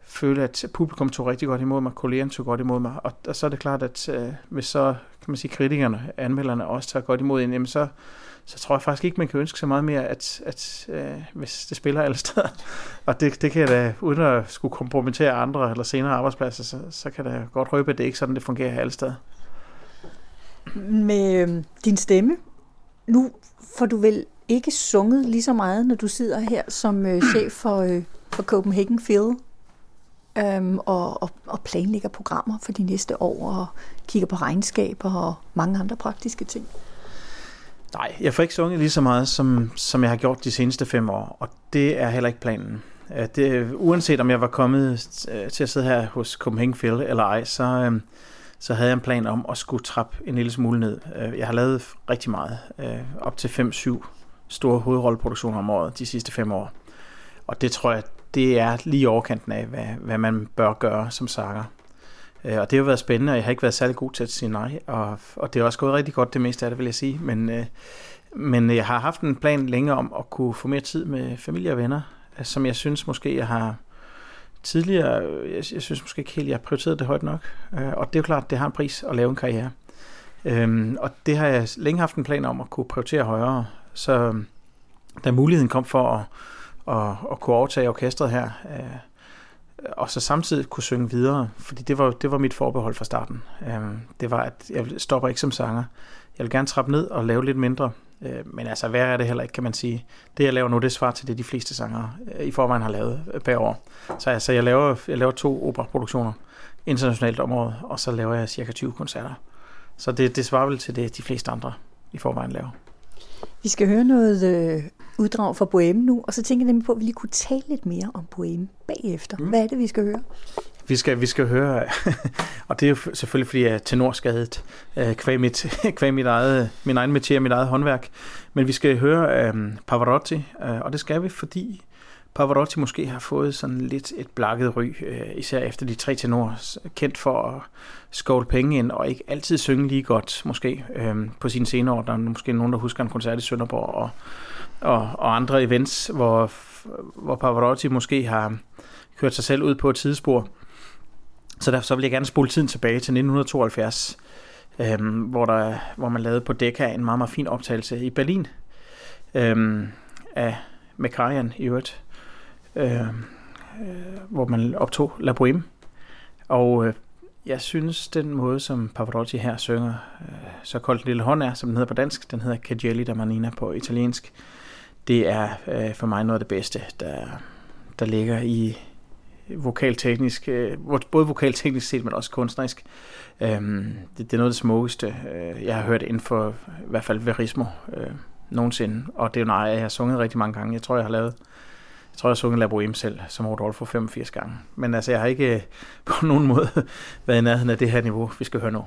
føle, at publikum tog rigtig godt imod mig, kollegerne tog godt imod mig, og, og så er det klart, at øh, hvis så, kan man sige, kritikerne, anmelderne også tager godt imod en, jamen så, så tror jeg faktisk ikke, man kan ønske så meget mere, at, at øh, hvis det spiller alle steder. Og det, det kan jeg da, uden at skulle kompromittere andre eller senere arbejdspladser, så, så kan jeg godt røbe, at det ikke sådan, det fungerer alle steder. Med øh, din stemme, nu får du vel ikke sunget lige så meget, når du sidder her som øh, chef for, øh, for Copenhagen Phil øhm, og, og, og planlægger programmer for de næste år og kigger på regnskaber og mange andre praktiske ting. Nej, jeg får ikke sunget lige så meget, som, som jeg har gjort de seneste fem år, og det er heller ikke planen. Øh, det, uanset om jeg var kommet øh, til at sidde her hos Copenhagen Phil eller ej, så, øh, så havde jeg en plan om at skulle trappe en lille smule ned. Jeg har lavet rigtig meget, op til 5-7 store hovedrolleproduktioner om året de sidste fem år. Og det tror jeg, det er lige overkanten af, hvad, hvad man bør gøre som sanger. Øh, og det har været spændende, og jeg har ikke været særlig god til at sige nej, og, og det er også gået rigtig godt det meste af det, vil jeg sige. Men, øh, men jeg har haft en plan længe om at kunne få mere tid med familie og venner, øh, som jeg synes måske, jeg har tidligere, jeg, jeg synes måske ikke helt, jeg har prioriteret det højt nok. Øh, og det er jo klart, det har en pris at lave en karriere. Øhm, og det har jeg længe haft en plan om at kunne prioritere højere. Så da muligheden kom for at at, at kunne overtage orkestret her, øh, og så samtidig kunne synge videre, fordi det var, det var mit forbehold fra starten. Øh, det var, at jeg stopper ikke som sanger. Jeg vil gerne trappe ned og lave lidt mindre, øh, men altså værre er det heller ikke, kan man sige. Det jeg laver nu, det svarer til det, de fleste sanger øh, i forvejen har lavet øh, per år. Så altså, jeg laver, jeg laver to operaproduktioner internationalt område, og så laver jeg cirka 20 koncerter. Så det, det svarer vel til det, de fleste andre i forvejen laver. Vi skal høre noget øh, uddrag fra Bohème nu, og så tænker jeg nemlig på, at vi lige kunne tale lidt mere om Bohème bagefter. Mm. Hvad er det, vi skal høre? Vi skal, vi skal høre, og det er jo selvfølgelig, fordi jeg er tenorskadet øh, kvæg, mit, kvæg mit eget, min egen metier, mit eget håndværk. Men vi skal høre um, Pavarotti, uh, og det skal vi, fordi Pavarotti måske har fået sådan lidt et blakket ry, uh, især efter de tre tenorer, kendt for at skovle penge ind, og ikke altid synge lige godt, måske, uh, på sine senere år. Der er måske nogen, der husker en koncert i Sønderborg, og og, og andre events, hvor, hvor Pavarotti måske har kørt sig selv ud på et tidsspor. Så derfor så vil jeg gerne spole tiden tilbage til 1972, øhm, hvor, der, hvor man lavede på Decca en meget, meget fin optagelse i Berlin øhm, af Mekarian i øvrigt, øhm, øh, hvor man optog La Boheme. Og øh, jeg synes, den måde, som Pavarotti her synger øh, Så koldt lille hånd er, som den hedder på dansk, den hedder Cagelli da Manina på italiensk, øh, det er øh, for mig noget af det bedste, der, der ligger i vokalteknisk, øh, både vokalteknisk set, men også kunstnerisk. Øhm, det, det er noget af det smukkeste, øh, jeg har hørt inden for i hvert fald Verismo øh, nogensinde. Og det er jo nej, jeg har sunget rigtig mange gange. Jeg tror, jeg har lavet jeg tror, jeg har sunget La Boheme selv, som Rodolfo 85 gange. Men altså, jeg har ikke øh, på nogen måde været i nærheden af det her niveau, vi skal høre nu.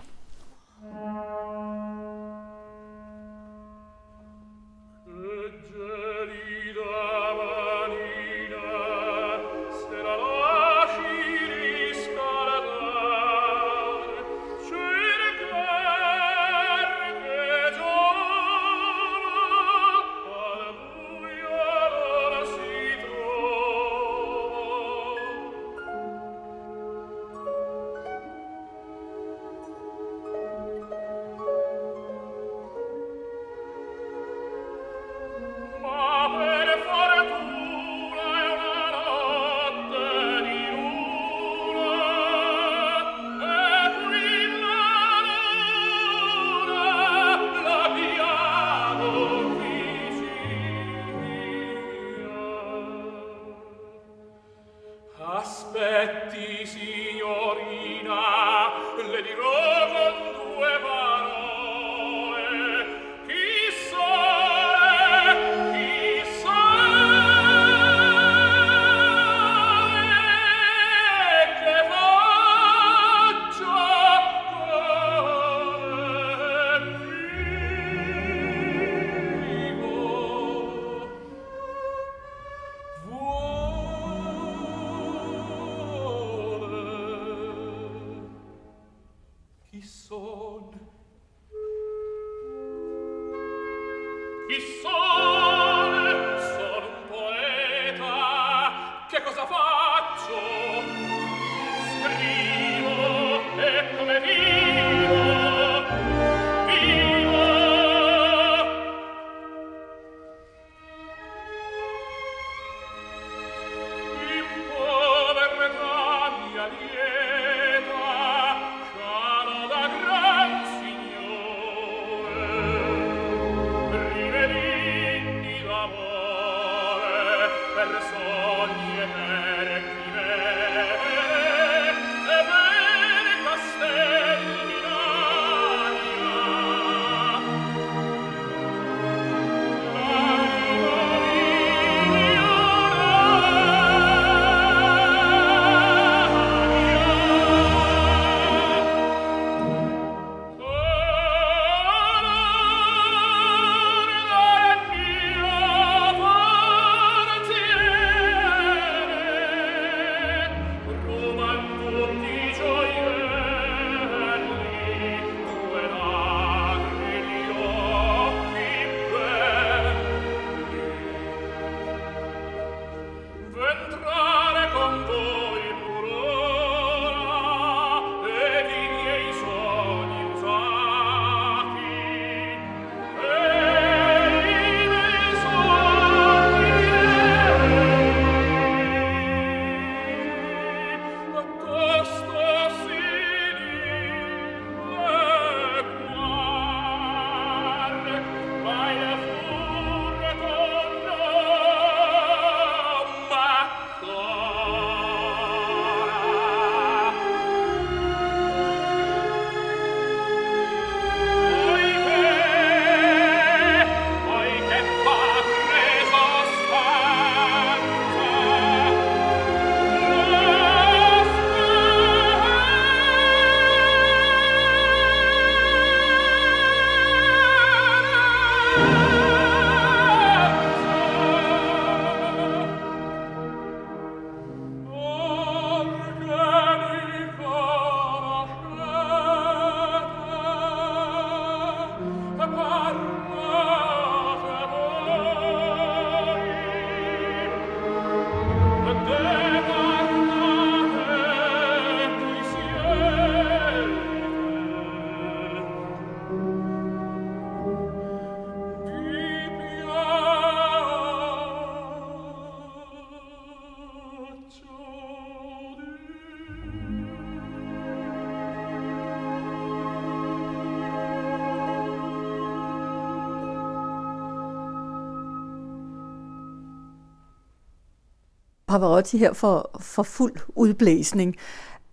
Pavarotti her for, for fuld udblæsning.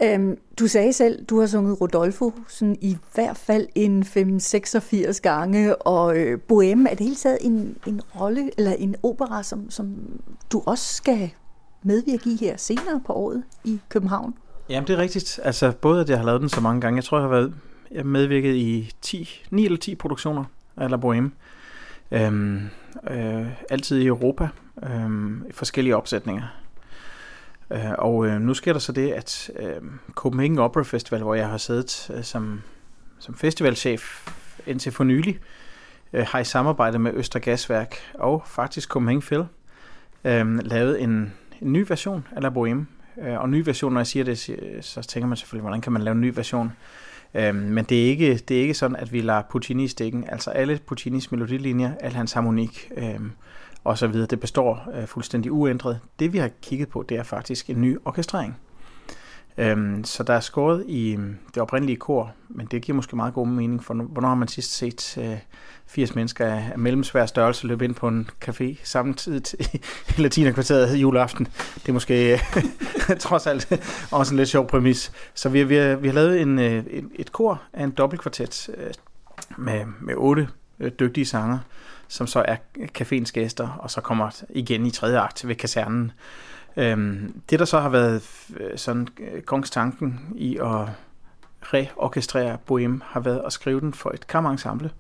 Øhm, du sagde selv, du har sunget Rodolfo sådan i hvert fald en 5-86 gange, og øh, Bohème er det hele taget en, en rolle, eller en opera, som, som du også skal medvirke i her senere på året i København. Jamen det er rigtigt. Altså både at jeg har lavet den så mange gange. Jeg tror, jeg har været jeg har medvirket i 10, 9 eller 10 produktioner af La Bohème. Øhm, øh, altid i Europa. Øhm, forskellige opsætninger. Øh, og øh, nu sker der så det, at øh, Copenhagen Opera Festival, hvor jeg har siddet øh, som, som festivalchef indtil for nylig, øh, har i samarbejde med Østergasværk og faktisk Copenhagen Phil øh, lavet en, en ny version af La Boheme. Øh, og ny version, når jeg siger det, så tænker man selvfølgelig, hvordan kan man lave en ny version? Øh, men det er, ikke, det er ikke sådan, at vi lader Puccini i stikken. Altså alle Puccinis melodilinjer, al hans harmonik, øh, og så videre. Det består øh, fuldstændig uændret. Det vi har kigget på, det er faktisk en ny orkestrering. Øhm, så der er skåret i øh, det oprindelige kor, men det giver måske meget god mening, for hvornår har man sidst set øh, 80 mennesker af, mellemsvær størrelse løbe ind på en café samtidig i Latinakvarteret juleaften? Det er måske øh, trods alt også en lidt sjov præmis. Så vi, vi, har, vi har lavet en, øh, et kor af en dobbeltkvartet øh, med, med otte øh, dygtige sanger, som så er caféens gæster, og så kommer igen i tredje akt ved kasernen. Øhm, det, der så har været øh, sådan øh, kongstanken i at reorkestrere Bohem, har været at skrive den for et kammerensemble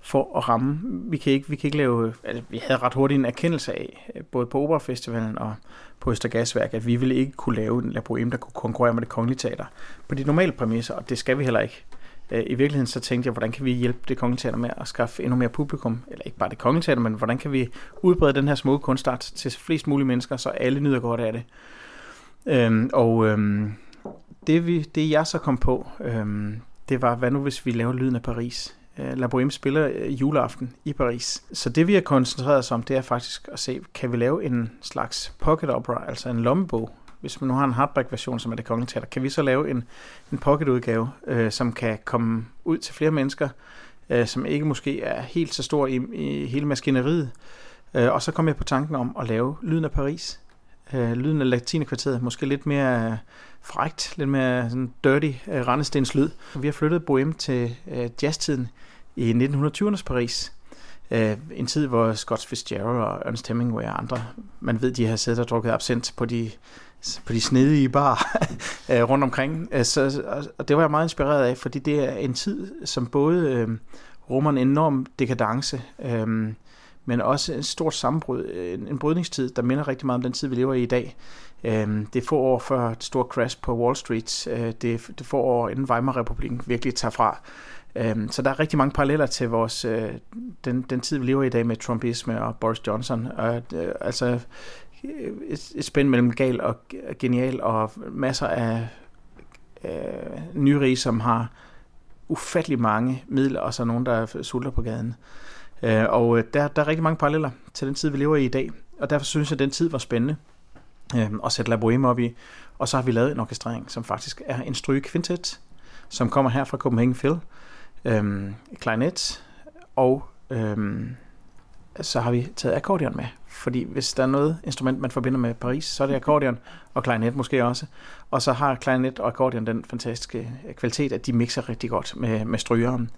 for at ramme. Vi kan ikke, vi kan ikke lave, altså, vi havde ret hurtigt en erkendelse af, øh, både på Operafestivalen og på Østergasværk, at vi ville ikke kunne lave en La Bohème, der kunne konkurrere med det kongelige teater på de normale præmisser, og det skal vi heller ikke. Øh, I virkeligheden så tænkte jeg, hvordan kan vi hjælpe det kongelige teater med at skaffe endnu mere publikum, eller ikke bare det kongelige teater, men hvordan kan vi udbrede den her smukke kunstart til flest mulige mennesker, så alle nyder godt af det. Øhm, og øhm, det, vi, det jeg så kom på, øhm, det var, hvad nu hvis vi laver Lyden af Paris? Øh, La Boheme spiller øh, juleaften i Paris. Så det vi har koncentreret os om, det er faktisk at se, kan vi lave en slags pocket opera, altså en lommebog, hvis man nu har en hardback-version, som er det kongelige teater, kan vi så lave en, en pocket-udgave, øh, som kan komme ud til flere mennesker, øh, som ikke måske er helt så stor i, i hele maskineriet. Øh, og så kom jeg på tanken om at lave Lyden af Paris. Øh, lyden af latinekvarteret, måske lidt mere frægt, lidt mere sådan dirty øh, rendestenslyd. Vi har flyttet Bohème til øh, jazztiden i 1920'ernes Paris. Øh, en tid, hvor Scott Fitzgerald og Ernest Hemingway og andre, man ved, de har siddet og drukket absint på de på de snedige bar øh, rundt omkring. Øh, så, og det var jeg meget inspireret af, fordi det er en tid, som både øh, rummer en enorm dekadence, øh, men også et stort sammenbrud, øh, en, en brydningstid, der minder rigtig meget om den tid, vi lever i i dag. Øh, det er få år før et stort crash på Wall Street. Øh, det, det er få år inden Weimar-republiken virkelig tager fra. Øh, så der er rigtig mange paralleller til vores, øh, den, den tid, vi lever i i dag med Trumpisme og Boris Johnson. Og, øh, altså et, et spænd mellem gal og genial, og masser af øh, nyrige, som har ufattelig mange midler, og så nogen, der sulter på gaden. Øh, og øh, der, der er rigtig mange paralleller til den tid, vi lever i i dag, og derfor synes jeg, at den tid var spændende øh, at sætte La Boheme op i. Og så har vi lavet en orkestrering, som faktisk er en stryge kvintet, som kommer her fra Copenhagen Phil, øh, klarinet, og øh, så har vi taget akkordeon med, fordi hvis der er noget instrument, man forbinder med Paris, så er det akkordeon og klarinet måske også. Og så har klarinet og akkordeon den fantastiske kvalitet, at de mixer rigtig godt med, med strygeren.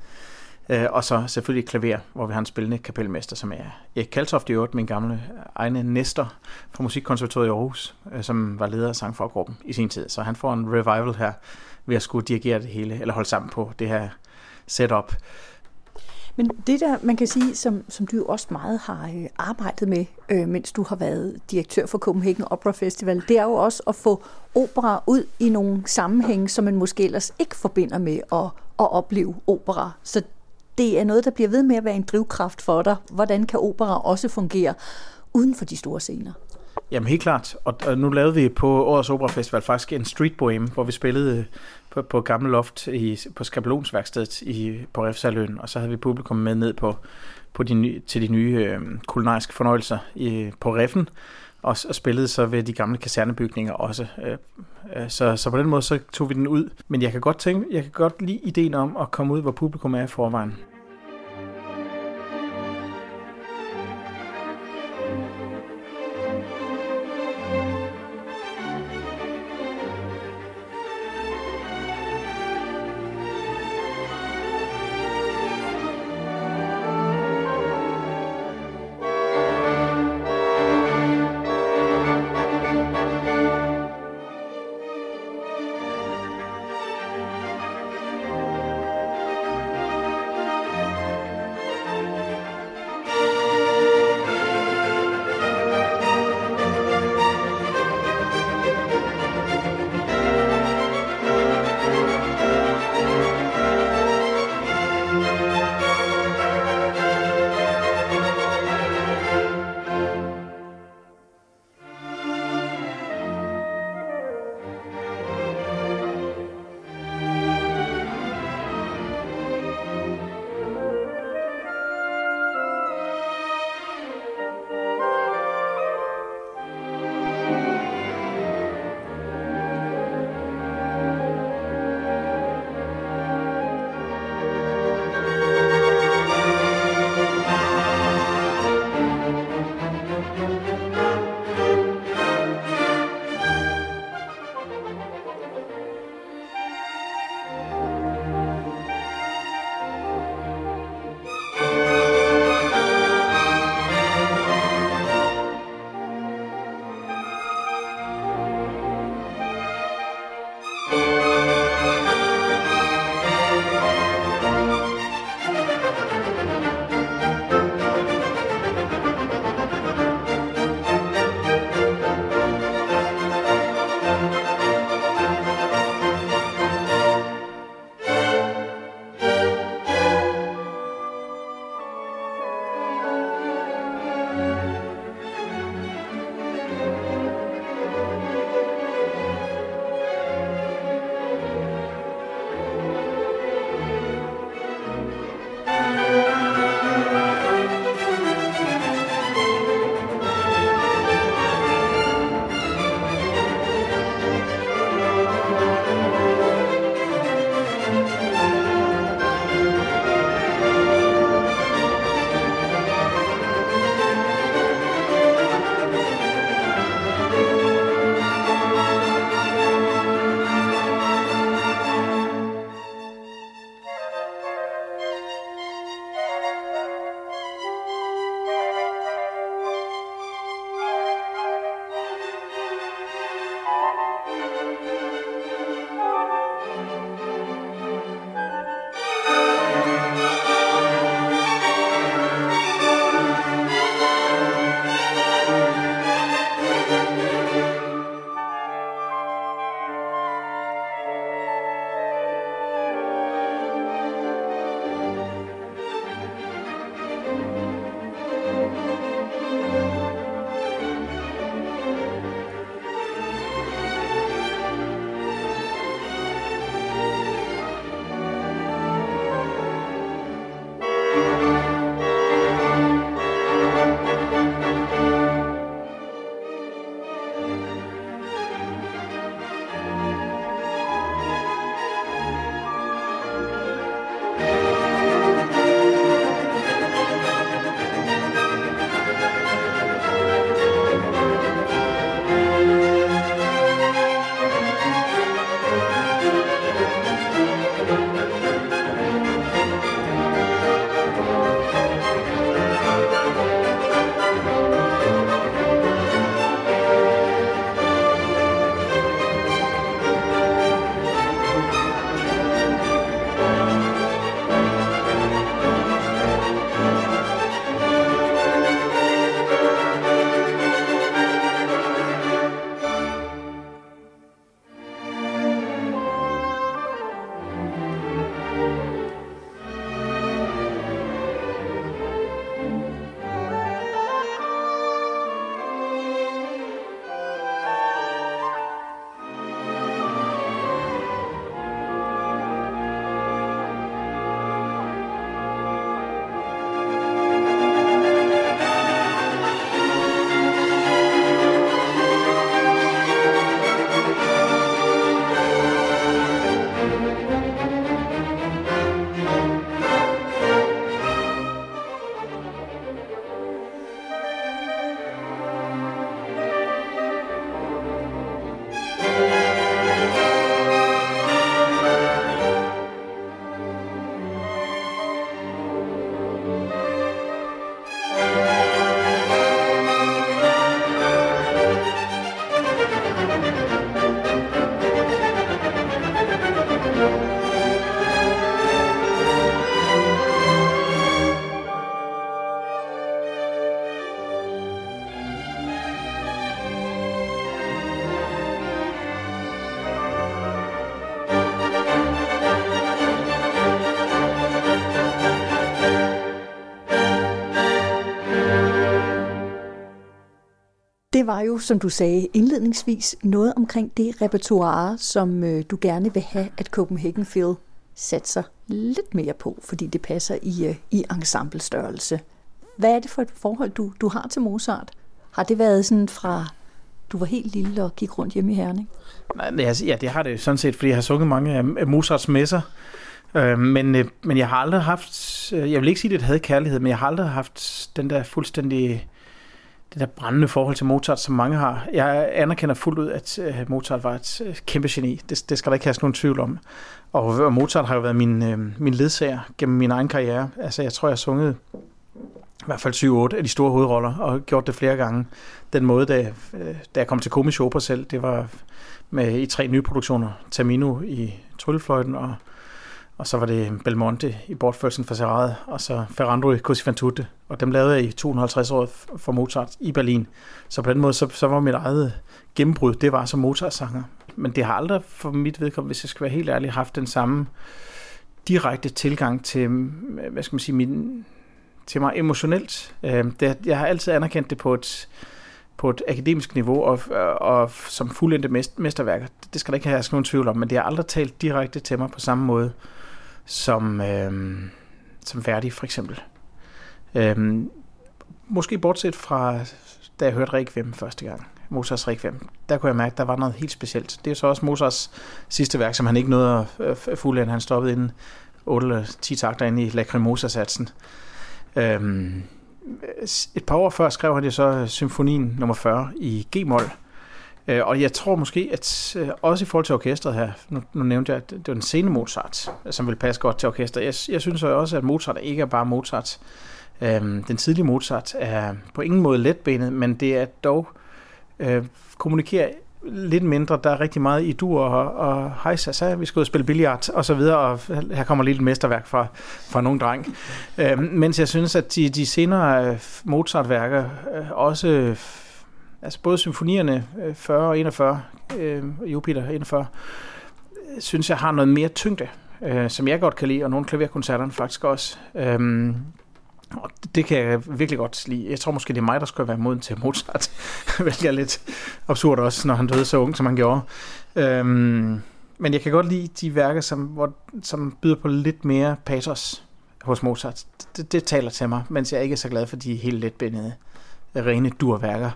Øh, og så selvfølgelig klaver, hvor vi har en spillende kapelmester, som er Erik Kaltoft i øvrigt, min gamle egne næster fra Musikkonservatoriet i Aarhus, øh, som var leder af sangforgruppen i sin tid. Så han får en revival her ved at skulle dirigere det hele, eller holde sammen på det her setup. Men det der, man kan sige, som, som du jo også meget har øh, arbejdet med, øh, mens du har været direktør for Copenhagen Opera Festival, det er jo også at få opera ud i nogle sammenhænge, som man måske ellers ikke forbinder med at, at opleve opera. Så det er noget, der bliver ved med at være en drivkraft for dig. Hvordan kan opera også fungere uden for de store scener? Jamen helt klart, og nu lavede vi på Årets Opera Festival faktisk en street boheme, hvor vi spillede øh, på, på Gammel Loft i, på Skabelonsværkstedet i, på Refsaløen, og så havde vi publikum med ned på, på de nye, til de nye øh, kulinariske fornøjelser i, på Reffen, og, og spillede så ved de gamle kasernebygninger også. Øh, øh, så, så på den måde så tog vi den ud. Men jeg kan godt tænke, jeg kan godt lide ideen om at komme ud, hvor publikum er i forvejen. Det var jo, som du sagde indledningsvis, noget omkring det repertoire, som øh, du gerne vil have, at Copenhagen Phil satser lidt mere på, fordi det passer i, øh, i ensemblestørrelse. Hvad er det for et forhold, du, du har til Mozart? Har det været sådan fra, du var helt lille og gik rundt hjemme i Herning? Ja, det har det sådan set, fordi jeg har sunget mange af Mozarts messer. Øh, men, øh, men jeg har aldrig haft, øh, jeg vil ikke sige, at det havde kærlighed, men jeg har aldrig haft den der fuldstændig det der brændende forhold til Mozart, som mange har. Jeg anerkender fuldt ud, at øh, Mozart var et øh, kæmpe geni. Det, det skal der ikke have nogen tvivl om. Og Mozart har jo været min, øh, min ledsager gennem min egen karriere. Altså, jeg tror, jeg har sunget i hvert fald 7-8 af de store hovedroller, og gjort det flere gange. Den måde, da, da jeg kom til komisk opera selv, det var med i tre nye produktioner. Tamino i Tryllefløjten, og, og så var det Belmonte i Bortførelsen for Serrade, og så Ferrando i Così fan tutte. Og dem lavede jeg i 250 år for Mozart i Berlin. Så på den måde, så, så var mit eget gennembrud, det var som Mozart-sanger. Men det har aldrig for mit vedkommende, hvis jeg skal være helt ærlig, haft den samme direkte tilgang til, hvad skal man sige, min, til mig emotionelt. Øhm, det, jeg har altid anerkendt det på et, på et akademisk niveau og, og som fuldendte mesterværker. Det skal der ikke have nogen tvivl om, men det har aldrig talt direkte til mig på samme måde som, øh, som Verdi for eksempel. Øh, måske bortset fra, da jeg hørte Requiem første gang, Mozarts Requiem, der kunne jeg mærke, at der var noget helt specielt. Det er så også Mozarts sidste værk, som han ikke nåede at øh, fuldende. Han stoppede inden 8 eller 10 takter inde i Lacrimosa-satsen. Øhm, et par år før skrev han jo så symfonien nummer 40 i G-mol. Øh, og jeg tror måske, at øh, også i forhold til orkestret her, nu, nu nævnte jeg, at det var den sene Mozart, øh, som vil passe godt til orkestret. Jeg, jeg synes også, at Mozart ikke er bare Mozart. Øhm, den tidlige Mozart er på ingen måde letbenet, men det er dog øh, kommunikerer lidt mindre. Der er rigtig meget i dur og, og hej, så vi skal ud og spille billiard og så videre, og her kommer lidt mesterværk fra, fra nogle dreng. Øh, mens jeg synes, at de, de senere øh, Mozart-værker øh, også, altså både symfonierne øh, 40 og 41, øh, Jupiter 41, synes jeg har noget mere tyngde, øh, som jeg godt kan lide, og nogle klaverkoncerterne faktisk også. Øh, og det kan jeg virkelig godt lide. Jeg tror måske, det er mig, der skal være moden til Mozart. Hvilket er lidt absurd også, når han døde så ung, som han gjorde. Øhm, men jeg kan godt lide de værker, som, hvor, som byder på lidt mere patos hos Mozart. Det, det taler til mig, mens jeg ikke er så glad for de helt letbindede, rene durværker.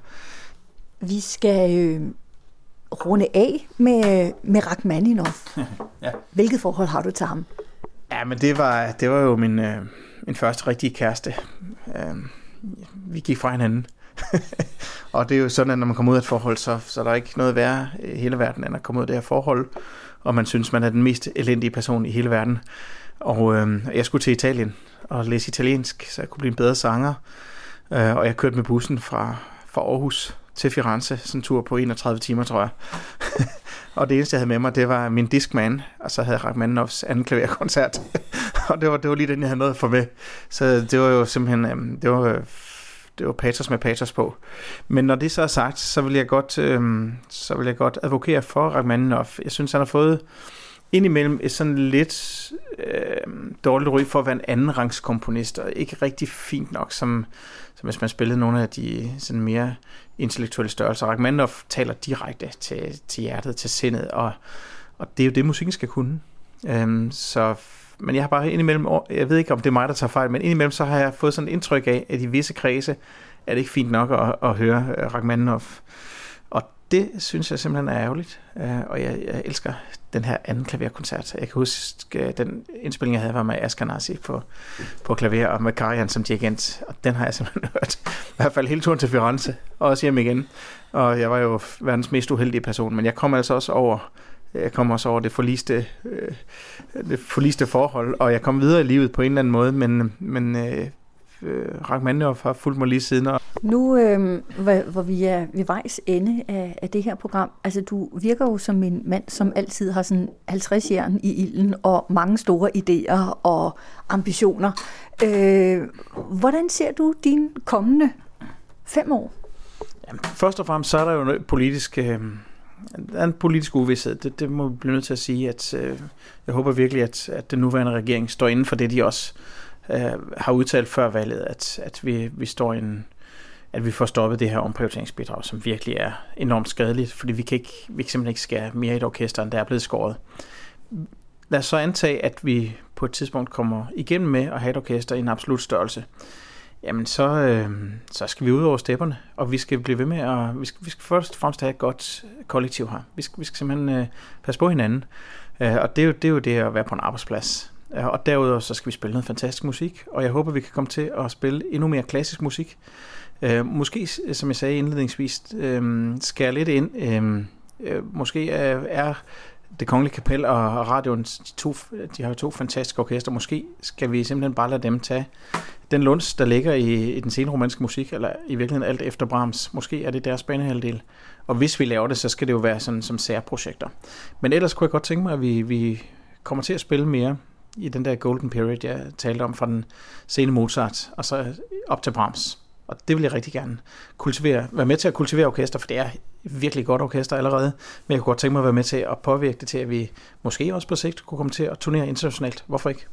Vi skal øh, runde af med, med Rachmaninoff. ja. Hvilket forhold har du til ham? Ja, men det var, det var jo min... Øh, min første rigtige kæreste. Øh, vi gik fra hinanden. og det er jo sådan, at når man kommer ud af et forhold, så, så er der ikke noget værre i hele verden, end at komme ud af det her forhold, og man synes, man er den mest elendige person i hele verden. Og øh, jeg skulle til Italien og læse italiensk, så jeg kunne blive en bedre sanger. Øh, og jeg kørte med bussen fra, fra Aarhus til Firenze, sådan en tur på 31 timer, tror jeg. og det eneste, jeg havde med mig, det var min Discman, og så havde Rachmaninoffs anden klaverkoncert. og det var, det var lige den, jeg havde noget for med. Så det var jo simpelthen, øhm, det var, det var patos med patos på. Men når det så er sagt, så vil jeg godt, øhm, så vil jeg godt advokere for Rachmaninoff. Jeg synes, han har fået indimellem et sådan lidt øh, dårligt ry for at være en anden rangs komponist, og ikke rigtig fint nok, som, som hvis man spillede nogle af de sådan mere intellektuelle størrelser. Rachmaninoff taler direkte til, til hjertet, til sindet, og, og det er jo det, musikken skal kunne. Øhm, så, men jeg har bare indimellem, jeg ved ikke, om det er mig, der tager fejl, men indimellem så har jeg fået sådan et indtryk af, at i visse kredse er det ikke fint nok at, at høre Rachmaninoff det synes jeg simpelthen er ærgerligt, øh, og jeg, jeg elsker den her anden klaverkoncert. Jeg kan huske, øh, den indspilling, jeg havde, var med Askanasi på, på klaver, og med Karian som dirigent, og den har jeg simpelthen hørt. I hvert fald hele turen til Firenze, og også hjem igen. Og jeg var jo verdens mest uheldige person, men jeg kom altså også over jeg kom også over det forliste, øh, det forliste forhold, og jeg kom videre i livet på en eller anden måde, men, men øh, øh, Rachmaninoff har fulgt mig lige siden. Og... Nu, øh, hvor, hvor vi er ved vejs ende af, af det her program, altså du virker jo som en mand, som altid har sådan 50 jern i ilden og mange store idéer og ambitioner. Øh, hvordan ser du dine kommende fem år? Jamen, først og fremmest så er der jo noget politisk... Øh, der er en politisk uvidshed. Det, det må vi blive nødt til at sige, at øh, jeg håber virkelig, at, at den nuværende regering står inden for det, de også øh, øh, har udtalt før valget, at, at vi, vi står i en, at vi får stoppet det her omprioriteringsbidrag, som virkelig er enormt skadeligt, fordi vi kan, ikke, vi kan simpelthen ikke skære mere i et orkester, end der er blevet skåret. Lad os så antage, at vi på et tidspunkt kommer igennem med at have et orkester i en absolut størrelse. Jamen, så, øh, så skal vi ud over stepperne, og vi skal blive ved med at... Vi skal, vi skal først og fremmest have et godt kollektiv her. Vi skal, vi skal simpelthen øh, passe på hinanden. Øh, og det er, jo, det er jo det at være på en arbejdsplads. Og derudover så skal vi spille noget fantastisk musik, og jeg håber, vi kan komme til at spille endnu mere klassisk musik. Øh, måske, som jeg sagde indledningsvis, øh, skære lidt ind. Øh, øh, måske er, er det Kongelige Kapel og radioen, de, to, de har jo to fantastiske orkester. Måske skal vi simpelthen bare lade dem tage den lunds, der ligger i, i den senromanske musik, eller i virkeligheden alt efter Brahms. Måske er det deres banehalvdel. Og hvis vi laver det, så skal det jo være sådan som særprojekter. Men ellers kunne jeg godt tænke mig, at vi, vi kommer til at spille mere i den der golden period, jeg talte om fra den sene Mozart, og så op til Brahms. Og det vil jeg rigtig gerne kultivere, være med til at kultivere orkester, for det er virkelig godt orkester allerede. Men jeg kunne godt tænke mig at være med til at påvirke det til, at vi måske også på sigt kunne komme til at turnere internationalt. Hvorfor ikke?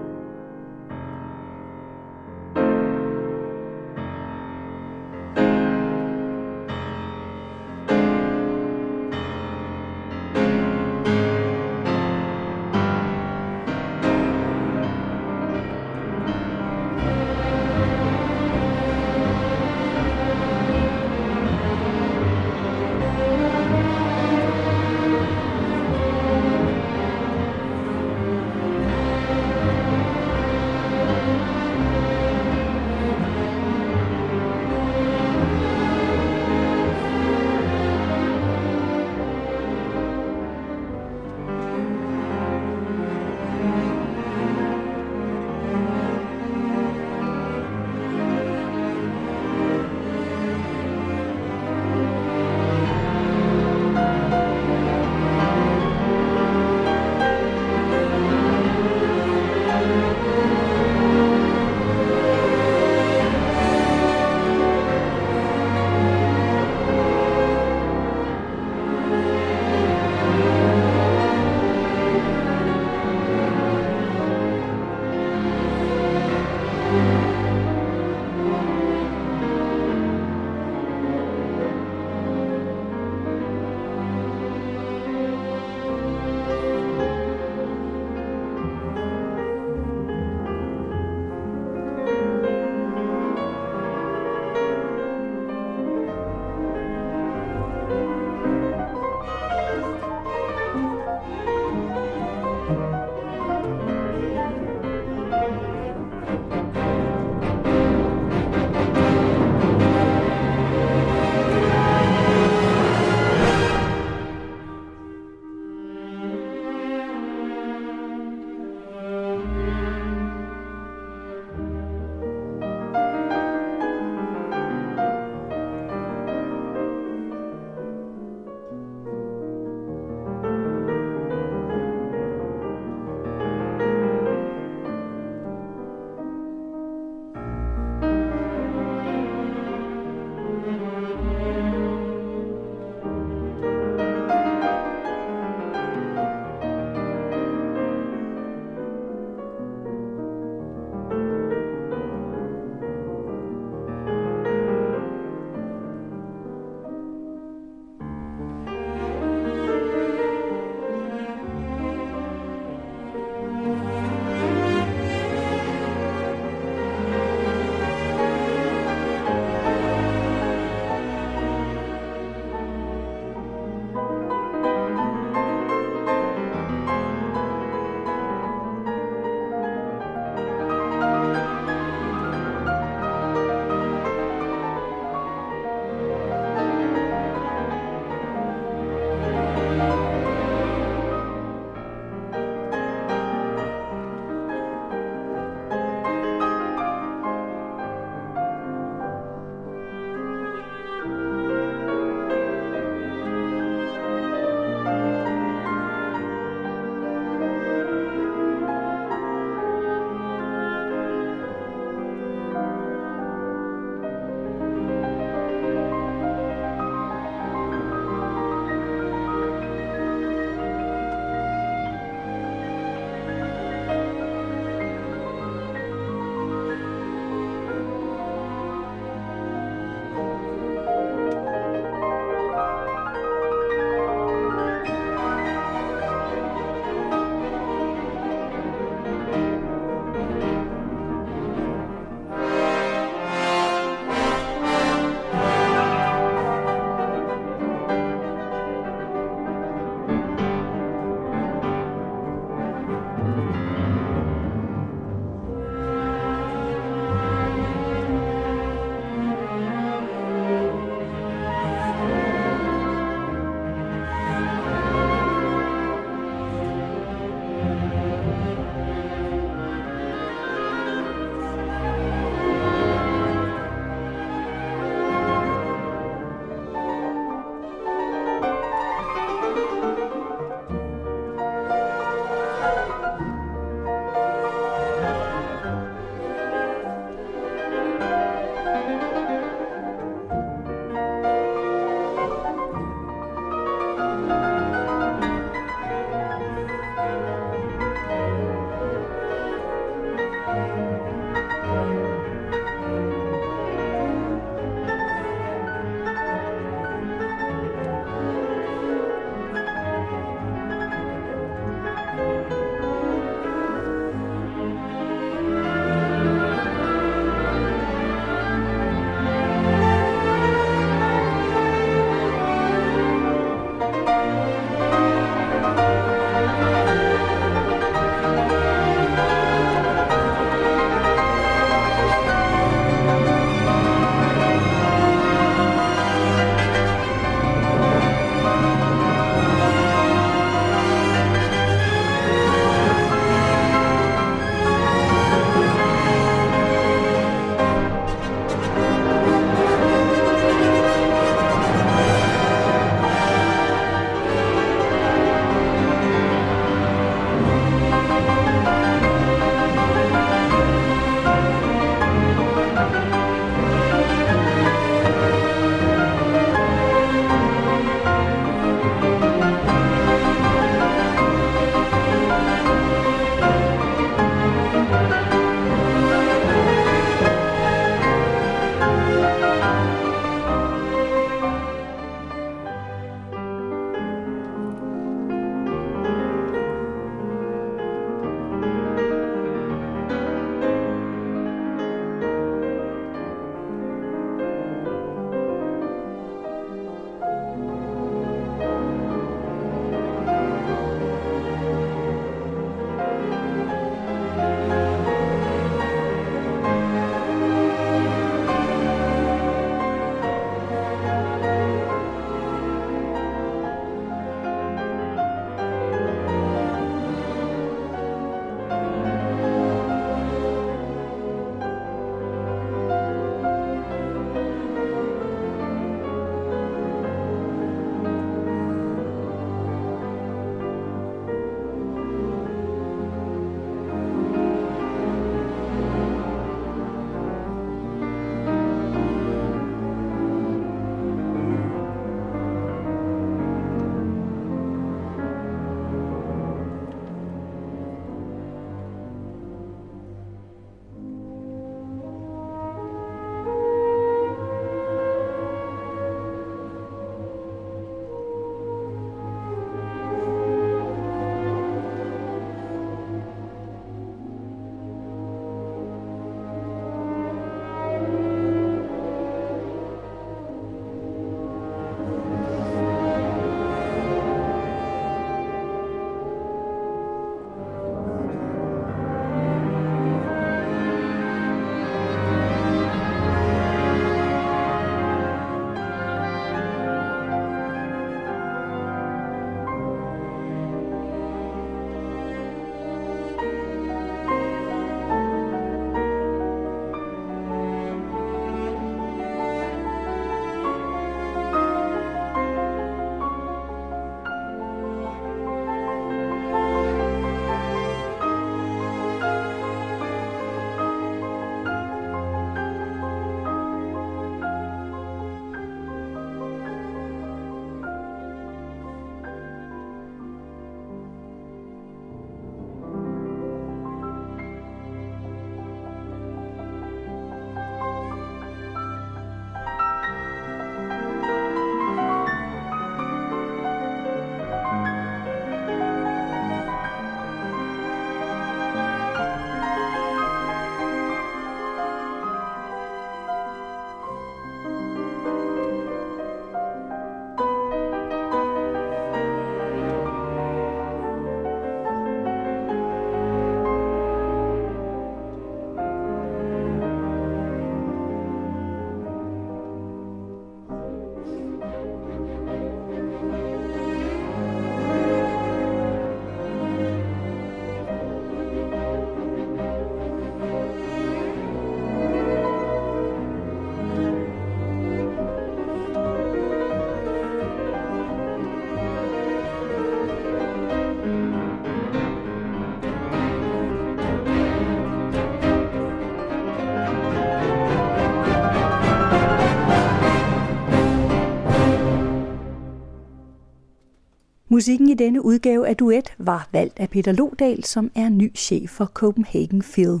Musikken i denne udgave af Duet var valgt af Peter Lodal, som er ny chef for Copenhagen Phil.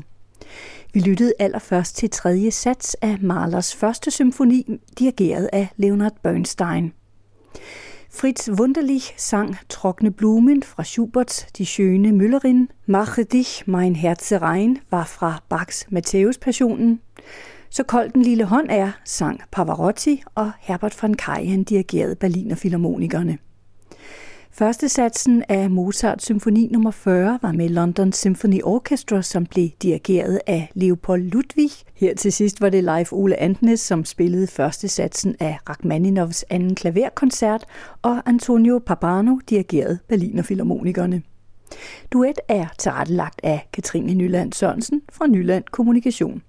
Vi lyttede allerførst til tredje sats af Mahlers første symfoni, dirigeret af Leonard Bernstein. Fritz Wunderlich sang Trockne Blumen fra Schuberts Die schöne Müllerin. Mache dich mein Herze rein var fra Bachs Matthäus Passionen. Så kold den lille hånd er, sang Pavarotti, og Herbert von Karajan dirigerede Berliner Philharmonikerne. Første satsen af Mozart symfoni nummer 40 var med London Symphony Orchestra, som blev dirigeret af Leopold Ludwig. Her til sidst var det Leif Ole Antnes, som spillede første satsen af Rachmaninovs anden klaverkoncert, og Antonio Papano dirigerede Berliner Philharmonikerne. Duet er tilrettelagt af Katrine Nyland Sørensen fra Nyland Kommunikation.